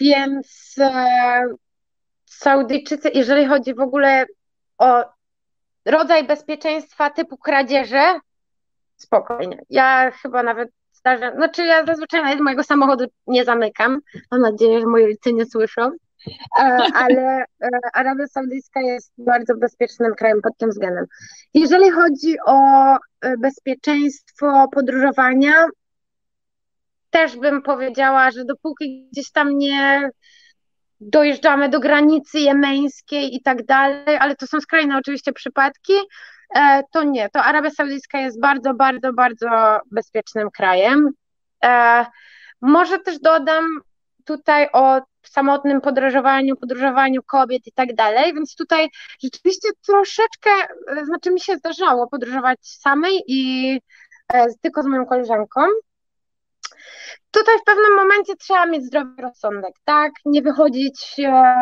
więc e, Saudyjczycy, jeżeli chodzi w ogóle o rodzaj bezpieczeństwa typu kradzieże, spokojnie. Ja chyba nawet zdarzę, znaczy ja zazwyczaj nawet mojego samochodu nie zamykam. Mam nadzieję, że moi rodzice nie słyszą. E, ale e, Arabia Saudyjska jest bardzo bezpiecznym krajem pod tym względem. Jeżeli chodzi o e, bezpieczeństwo podróżowania, też bym powiedziała, że dopóki gdzieś tam nie, dojeżdżamy do granicy jemeńskiej i tak dalej, ale to są skrajne oczywiście przypadki, to nie, to Arabia Saudyjska jest bardzo, bardzo, bardzo bezpiecznym krajem. Może też dodam tutaj o samotnym podróżowaniu, podróżowaniu kobiet i tak dalej, więc tutaj rzeczywiście troszeczkę, znaczy mi się zdarzało podróżować samej i tylko z moją koleżanką, Tutaj w pewnym momencie trzeba mieć zdrowy rozsądek, tak? Nie wychodzić, e,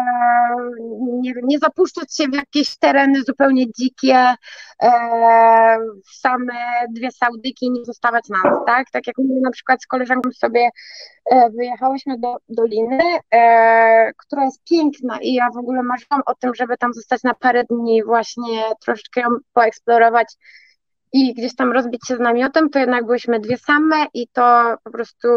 nie, nie zapuszczać się w jakieś tereny zupełnie dzikie, e, same dwie Saudyki nie zostawać na nas, tak? Tak jak my na przykład z koleżanką sobie e, wyjechałyśmy do Doliny, która jest piękna i ja w ogóle marzyłam o tym, żeby tam zostać na parę dni, właśnie troszeczkę ją poeksplorować i gdzieś tam rozbić się z namiotem, to jednak byliśmy dwie same i to po prostu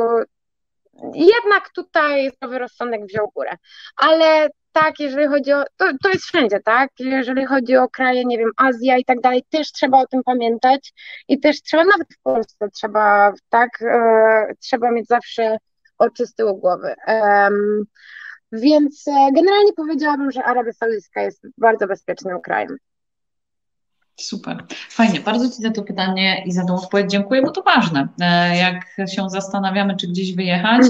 jednak tutaj zdrowy rozsądek wziął górę. Ale tak, jeżeli chodzi o, to, to jest wszędzie, tak? Jeżeli chodzi o kraje, nie wiem, Azja i tak dalej, też trzeba o tym pamiętać i też trzeba, nawet w Polsce trzeba, tak, e, trzeba mieć zawsze oczy z tyłu głowy. Um, więc e, generalnie powiedziałabym, że Arabia Saudyjska jest bardzo bezpiecznym krajem. Super, fajnie. Bardzo Ci za to pytanie i za tą odpowiedź dziękuję, bo to ważne. E, jak się zastanawiamy, czy gdzieś wyjechać,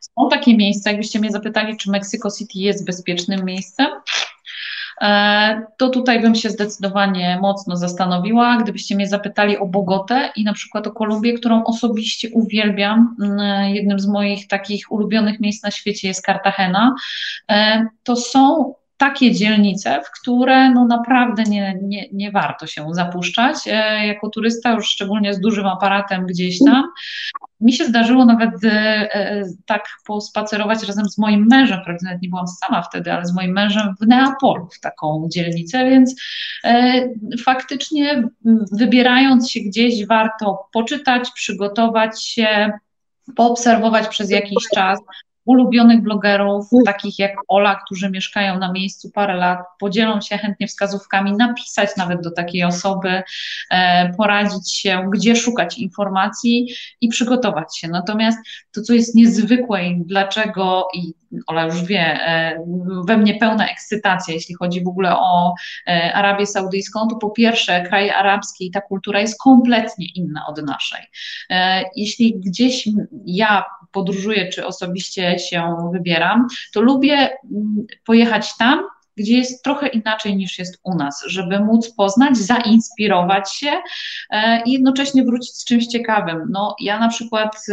są takie miejsca, jakbyście mnie zapytali, czy Mexico City jest bezpiecznym miejscem, e, to tutaj bym się zdecydowanie mocno zastanowiła. Gdybyście mnie zapytali o Bogotę i na przykład o Kolumbię, którą osobiście uwielbiam, mm, jednym z moich takich ulubionych miejsc na świecie jest Cartagena, e, to są takie dzielnice, w które no naprawdę nie, nie, nie warto się zapuszczać. E, jako turysta, już szczególnie z dużym aparatem gdzieś tam, mi się zdarzyło nawet e, e, tak pospacerować razem z moim mężem, prawda, nawet nie byłam sama wtedy, ale z moim mężem w Neapolu, w taką dzielnicę, więc faktycznie wybierając się gdzieś warto poczytać, przygotować się, poobserwować przez jakiś czas, ulubionych blogerów, takich jak Ola, którzy mieszkają na miejscu parę lat, podzielą się chętnie wskazówkami, napisać nawet do takiej osoby, e, poradzić się, gdzie szukać informacji i przygotować się. Natomiast to, co jest niezwykłe i dlaczego, i Ola już wie, e, we mnie pełna ekscytacja, jeśli chodzi w ogóle o e, Arabię Saudyjską, to po pierwsze kraje arabskie i ta kultura jest kompletnie inna od naszej. Jeśli gdzieś ja podróżuję, czy osobiście się wybieram, to lubię mm, pojechać tam, gdzie jest trochę inaczej niż jest u nas, żeby móc poznać, zainspirować się e, i jednocześnie wrócić z czymś ciekawym. No, ja na przykład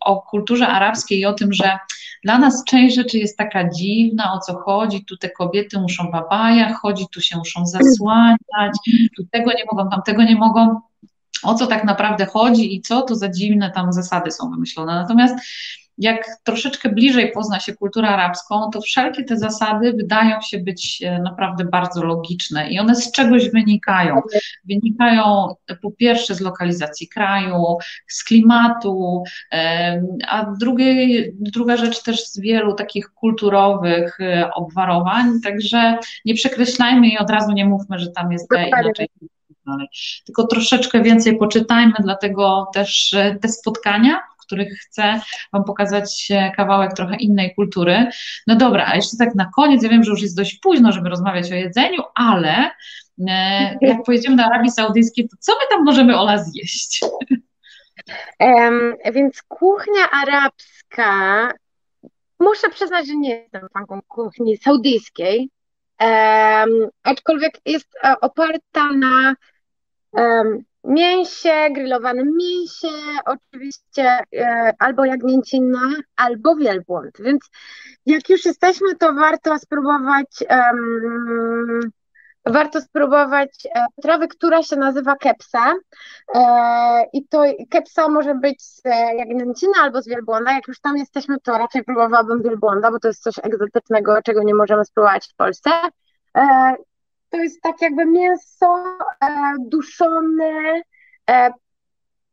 o kulturze arabskiej i o tym, że dla nas część rzeczy jest taka dziwna, o co chodzi, tu te kobiety muszą w abajach chodzić, tu się muszą zasłaniać, tu tego nie mogą, tam tego nie mogą o co tak naprawdę chodzi i co to za dziwne tam zasady są wymyślone. Natomiast jak troszeczkę bliżej pozna się kulturę arabską, to wszelkie te zasady wydają się być e, naprawdę bardzo logiczne i one z czegoś wynikają. Wynikają po pierwsze z lokalizacji kraju, z klimatu, a druga rzecz też z wielu takich kulturowych e, obwarowań, także nie przekreślajmy i od razu nie mówmy, że tam jest inaczej. Tylko troszeczkę więcej poczytajmy, dlatego też e, te spotkania, których chcę Wam pokazać e, kawałek trochę innej kultury. No dobra, a jeszcze tak na koniec, ja wiem, że już jest dość późno, żeby rozmawiać o jedzeniu, ale e, jak *laughs* pojedziemy do Arabii Saudyjskiej, to co my tam możemy Ola zjeść? Um, więc kuchnia arabska, muszę przyznać, że nie jestem fanką kuchni saudyjskiej, um, aczkolwiek jest oparta na mięsie, grillowane mięsie, oczywiście e, albo jagnięcina, albo wielbłąd. Więc jak już jesteśmy, to warto spróbować um, warto spróbować e, trawy, która się nazywa kepsa. E, I to kepsa może być z jagnięciny albo z wielbłąda. Jak już tam jesteśmy, to raczej próbowałabym wielbłąda, bo to jest coś egzotycznego, czego nie możemy spróbować w Polsce to jest tak jakby mięso e, duszone, e,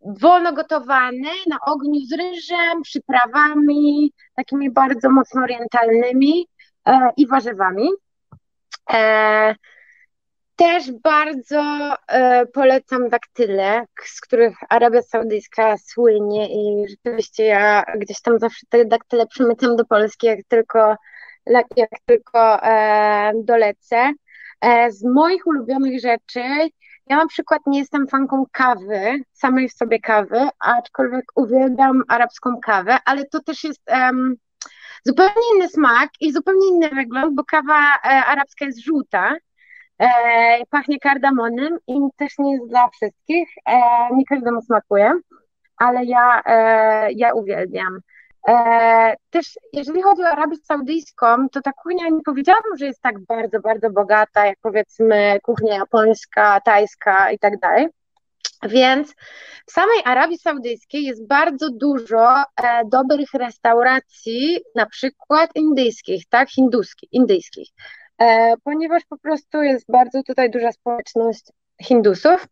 wolno gotowane na ogniu z ryżem, przyprawami, takimi bardzo mocno orientalnymi e, i warzywami. Też bardzo polecam daktyle, z których Arabia Saudyjska słynie i rzeczywiście ja gdzieś tam zawsze te daktyle przemycam do Polski, jak tylko jak tylko dolecę. E, z moich ulubionych rzeczy, ja na przykład nie jestem fanką kawy, samej w sobie kawy, aczkolwiek uwielbiam arabską kawę, ale to też jest um, zupełnie inny smak i zupełnie inny wygląd, bo kawa e, arabska jest żółta, e, pachnie kardamonem i też nie jest dla wszystkich, e, nie każdemu smakuje, ale ja, e, ja uwielbiam. E, też jeżeli chodzi o Arabię Saudyjską, to ta kuchnia nie powiedziałabym, że jest tak bardzo, bardzo bogata, jak powiedzmy kuchnia japońska, tajska i tak dalej. Więc w samej Arabii Saudyjskiej jest bardzo dużo e, dobrych restauracji, na przykład indyjskich, tak, hinduskich, indyjskich, e, ponieważ po prostu jest bardzo tutaj duża społeczność Hindusów.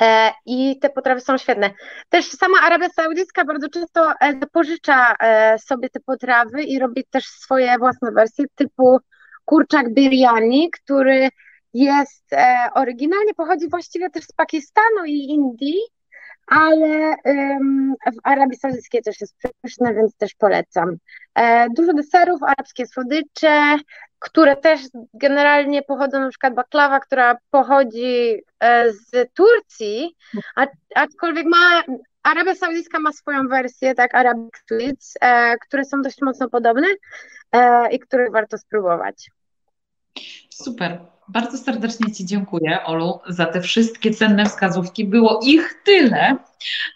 E, I te potrawy są świetne. Też sama Arabia Saudyjska bardzo często e, pożycza e, sobie te potrawy i robi też swoje własne wersje, typu kurczak biryani, który jest oryginalnie pochodzi właściwie też z Pakistanu i Indii, ale w Arabii Saudyjskiej też jest pyszne, więc też polecam. Dużo deserów, arabskie słodycze, które też generalnie pochodzą, na przykład baklawa, która pochodzi e, z Turcji, a, aczkolwiek ma, Arabia Saudyjska ma swoją wersję, tak, Arabic Sweets, e, które są dość mocno podobne e, i które warto spróbować. Super. Bardzo serdecznie Ci dziękuję, Olu, za te wszystkie cenne wskazówki. Było ich tyle,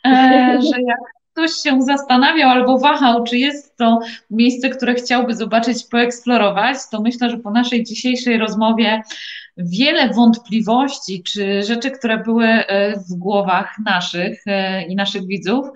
*laughs* że jak ktoś się zastanawiał albo wahał, czy jest to miejsce, które chciałby zobaczyć, poeksplorować, to myślę, że po naszej dzisiejszej rozmowie wiele wątpliwości, czy rzeczy, które były e, w głowach naszych e, i naszych widzów,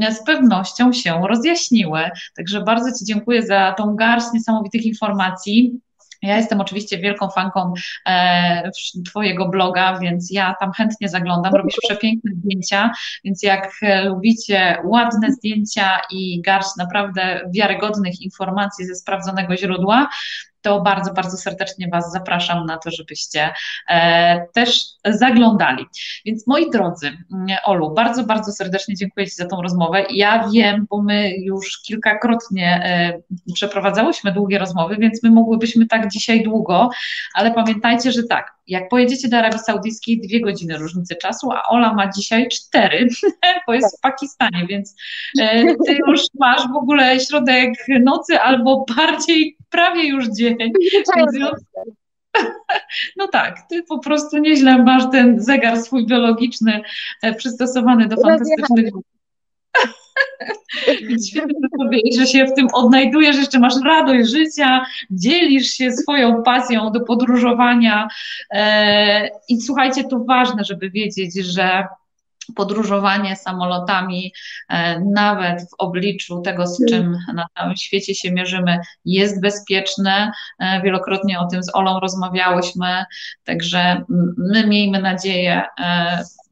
e, z pewnością się rozjaśniły. Także bardzo Ci dziękuję za tą garść niesamowitych informacji. Ja jestem oczywiście wielką fanką e, Twojego bloga, więc ja tam chętnie zaglądam. Robisz przepiękne zdjęcia, więc jak lubicie ładne zdjęcia i garść naprawdę wiarygodnych informacji ze sprawdzonego źródła, to bardzo, bardzo serdecznie Was zapraszam na to, żebyście e, też zaglądali. Więc moi drodzy, mm, Olu, bardzo, bardzo serdecznie dziękuję Ci za tą rozmowę. Ja wiem, bo my już kilkakrotnie e, przeprowadzałyśmy długie rozmowy, więc my mogłybyśmy tak dzisiaj długo, ale pamiętajcie, że tak, jak pojedziecie do Arabii Saudyjskiej, dwie godziny różnicy czasu, a Ola ma dzisiaj cztery, *laughs* bo jest w Pakistanie, więc e, ty już masz w ogóle środek nocy albo bardziej prawie już dzień. *laughs* No tak, ty po prostu nieźle masz ten zegar swój biologiczny e, przystosowany do fantastycznych świetnie sobie, że się w tym odnajdujesz, jeszcze masz radość życia, dzielisz się swoją pasją do podróżowania. E, I słuchajcie, to ważne, żeby wiedzieć, że podróżowanie samolotami, e, nawet w obliczu tego, z czym na całym świecie się mierzymy, jest bezpieczne. E, wielokrotnie o tym z Olą rozmawiałyśmy, także my miejmy nadzieję,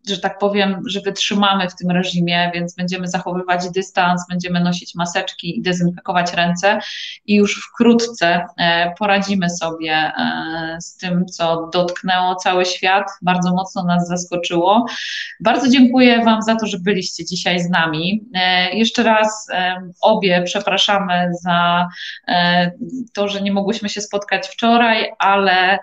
że tak powiem, że wytrzymamy w tym reżimie, więc będziemy zachowywać dystans, będziemy nosić maseczki i dezynfekować ręce i już wkrótce e, poradzimy sobie e, z tym, co dotknęło cały świat, bardzo mocno nas zaskoczyło. Bardzo dziękuję Wam za to, że byliście dzisiaj z nami. E, jeszcze raz obie przepraszamy za to, że nie mogłyśmy się spotkać wczoraj, ale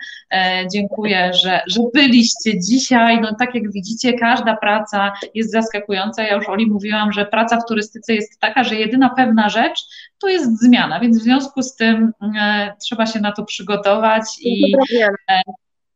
dziękuję, że, że byliście dzisiaj. No tak jak widzicie, każda praca jest zaskakująca. Ja już Oli mówiłam, że praca w turystyce jest taka, że jedyna pewna rzecz to jest zmiana, więc w związku z tym e, trzeba się na to przygotować i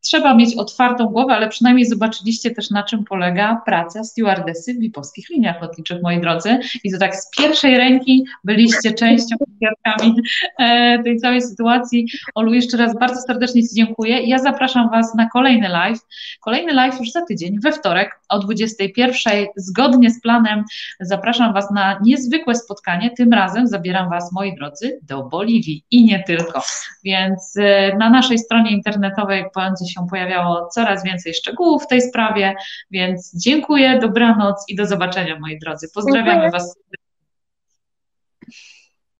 trzeba mieć otwartą głowę, ale przynajmniej zobaczyliście też, na czym polega praca stewardessy w VIP-owskich liniach lotniczych, moi drodzy. I to tak z pierwszej ręki byliście częścią, świadkami e, tej całej sytuacji. Olu, jeszcze raz bardzo serdecznie Ci dziękuję. Ja zapraszam Was na kolejny live. Kolejny live już za tydzień, we wtorek o 21. Zgodnie z planem zapraszam Was na niezwykłe spotkanie. Tym razem zabieram Was, moi drodzy, do Boliwii i nie tylko. Więc e, na naszej stronie internetowej będzie się się pojawiało coraz więcej szczegółów w tej sprawie, więc dziękuję, dobranoc i do zobaczenia moi drodzy. Pozdrawiamy dziękuję. Was.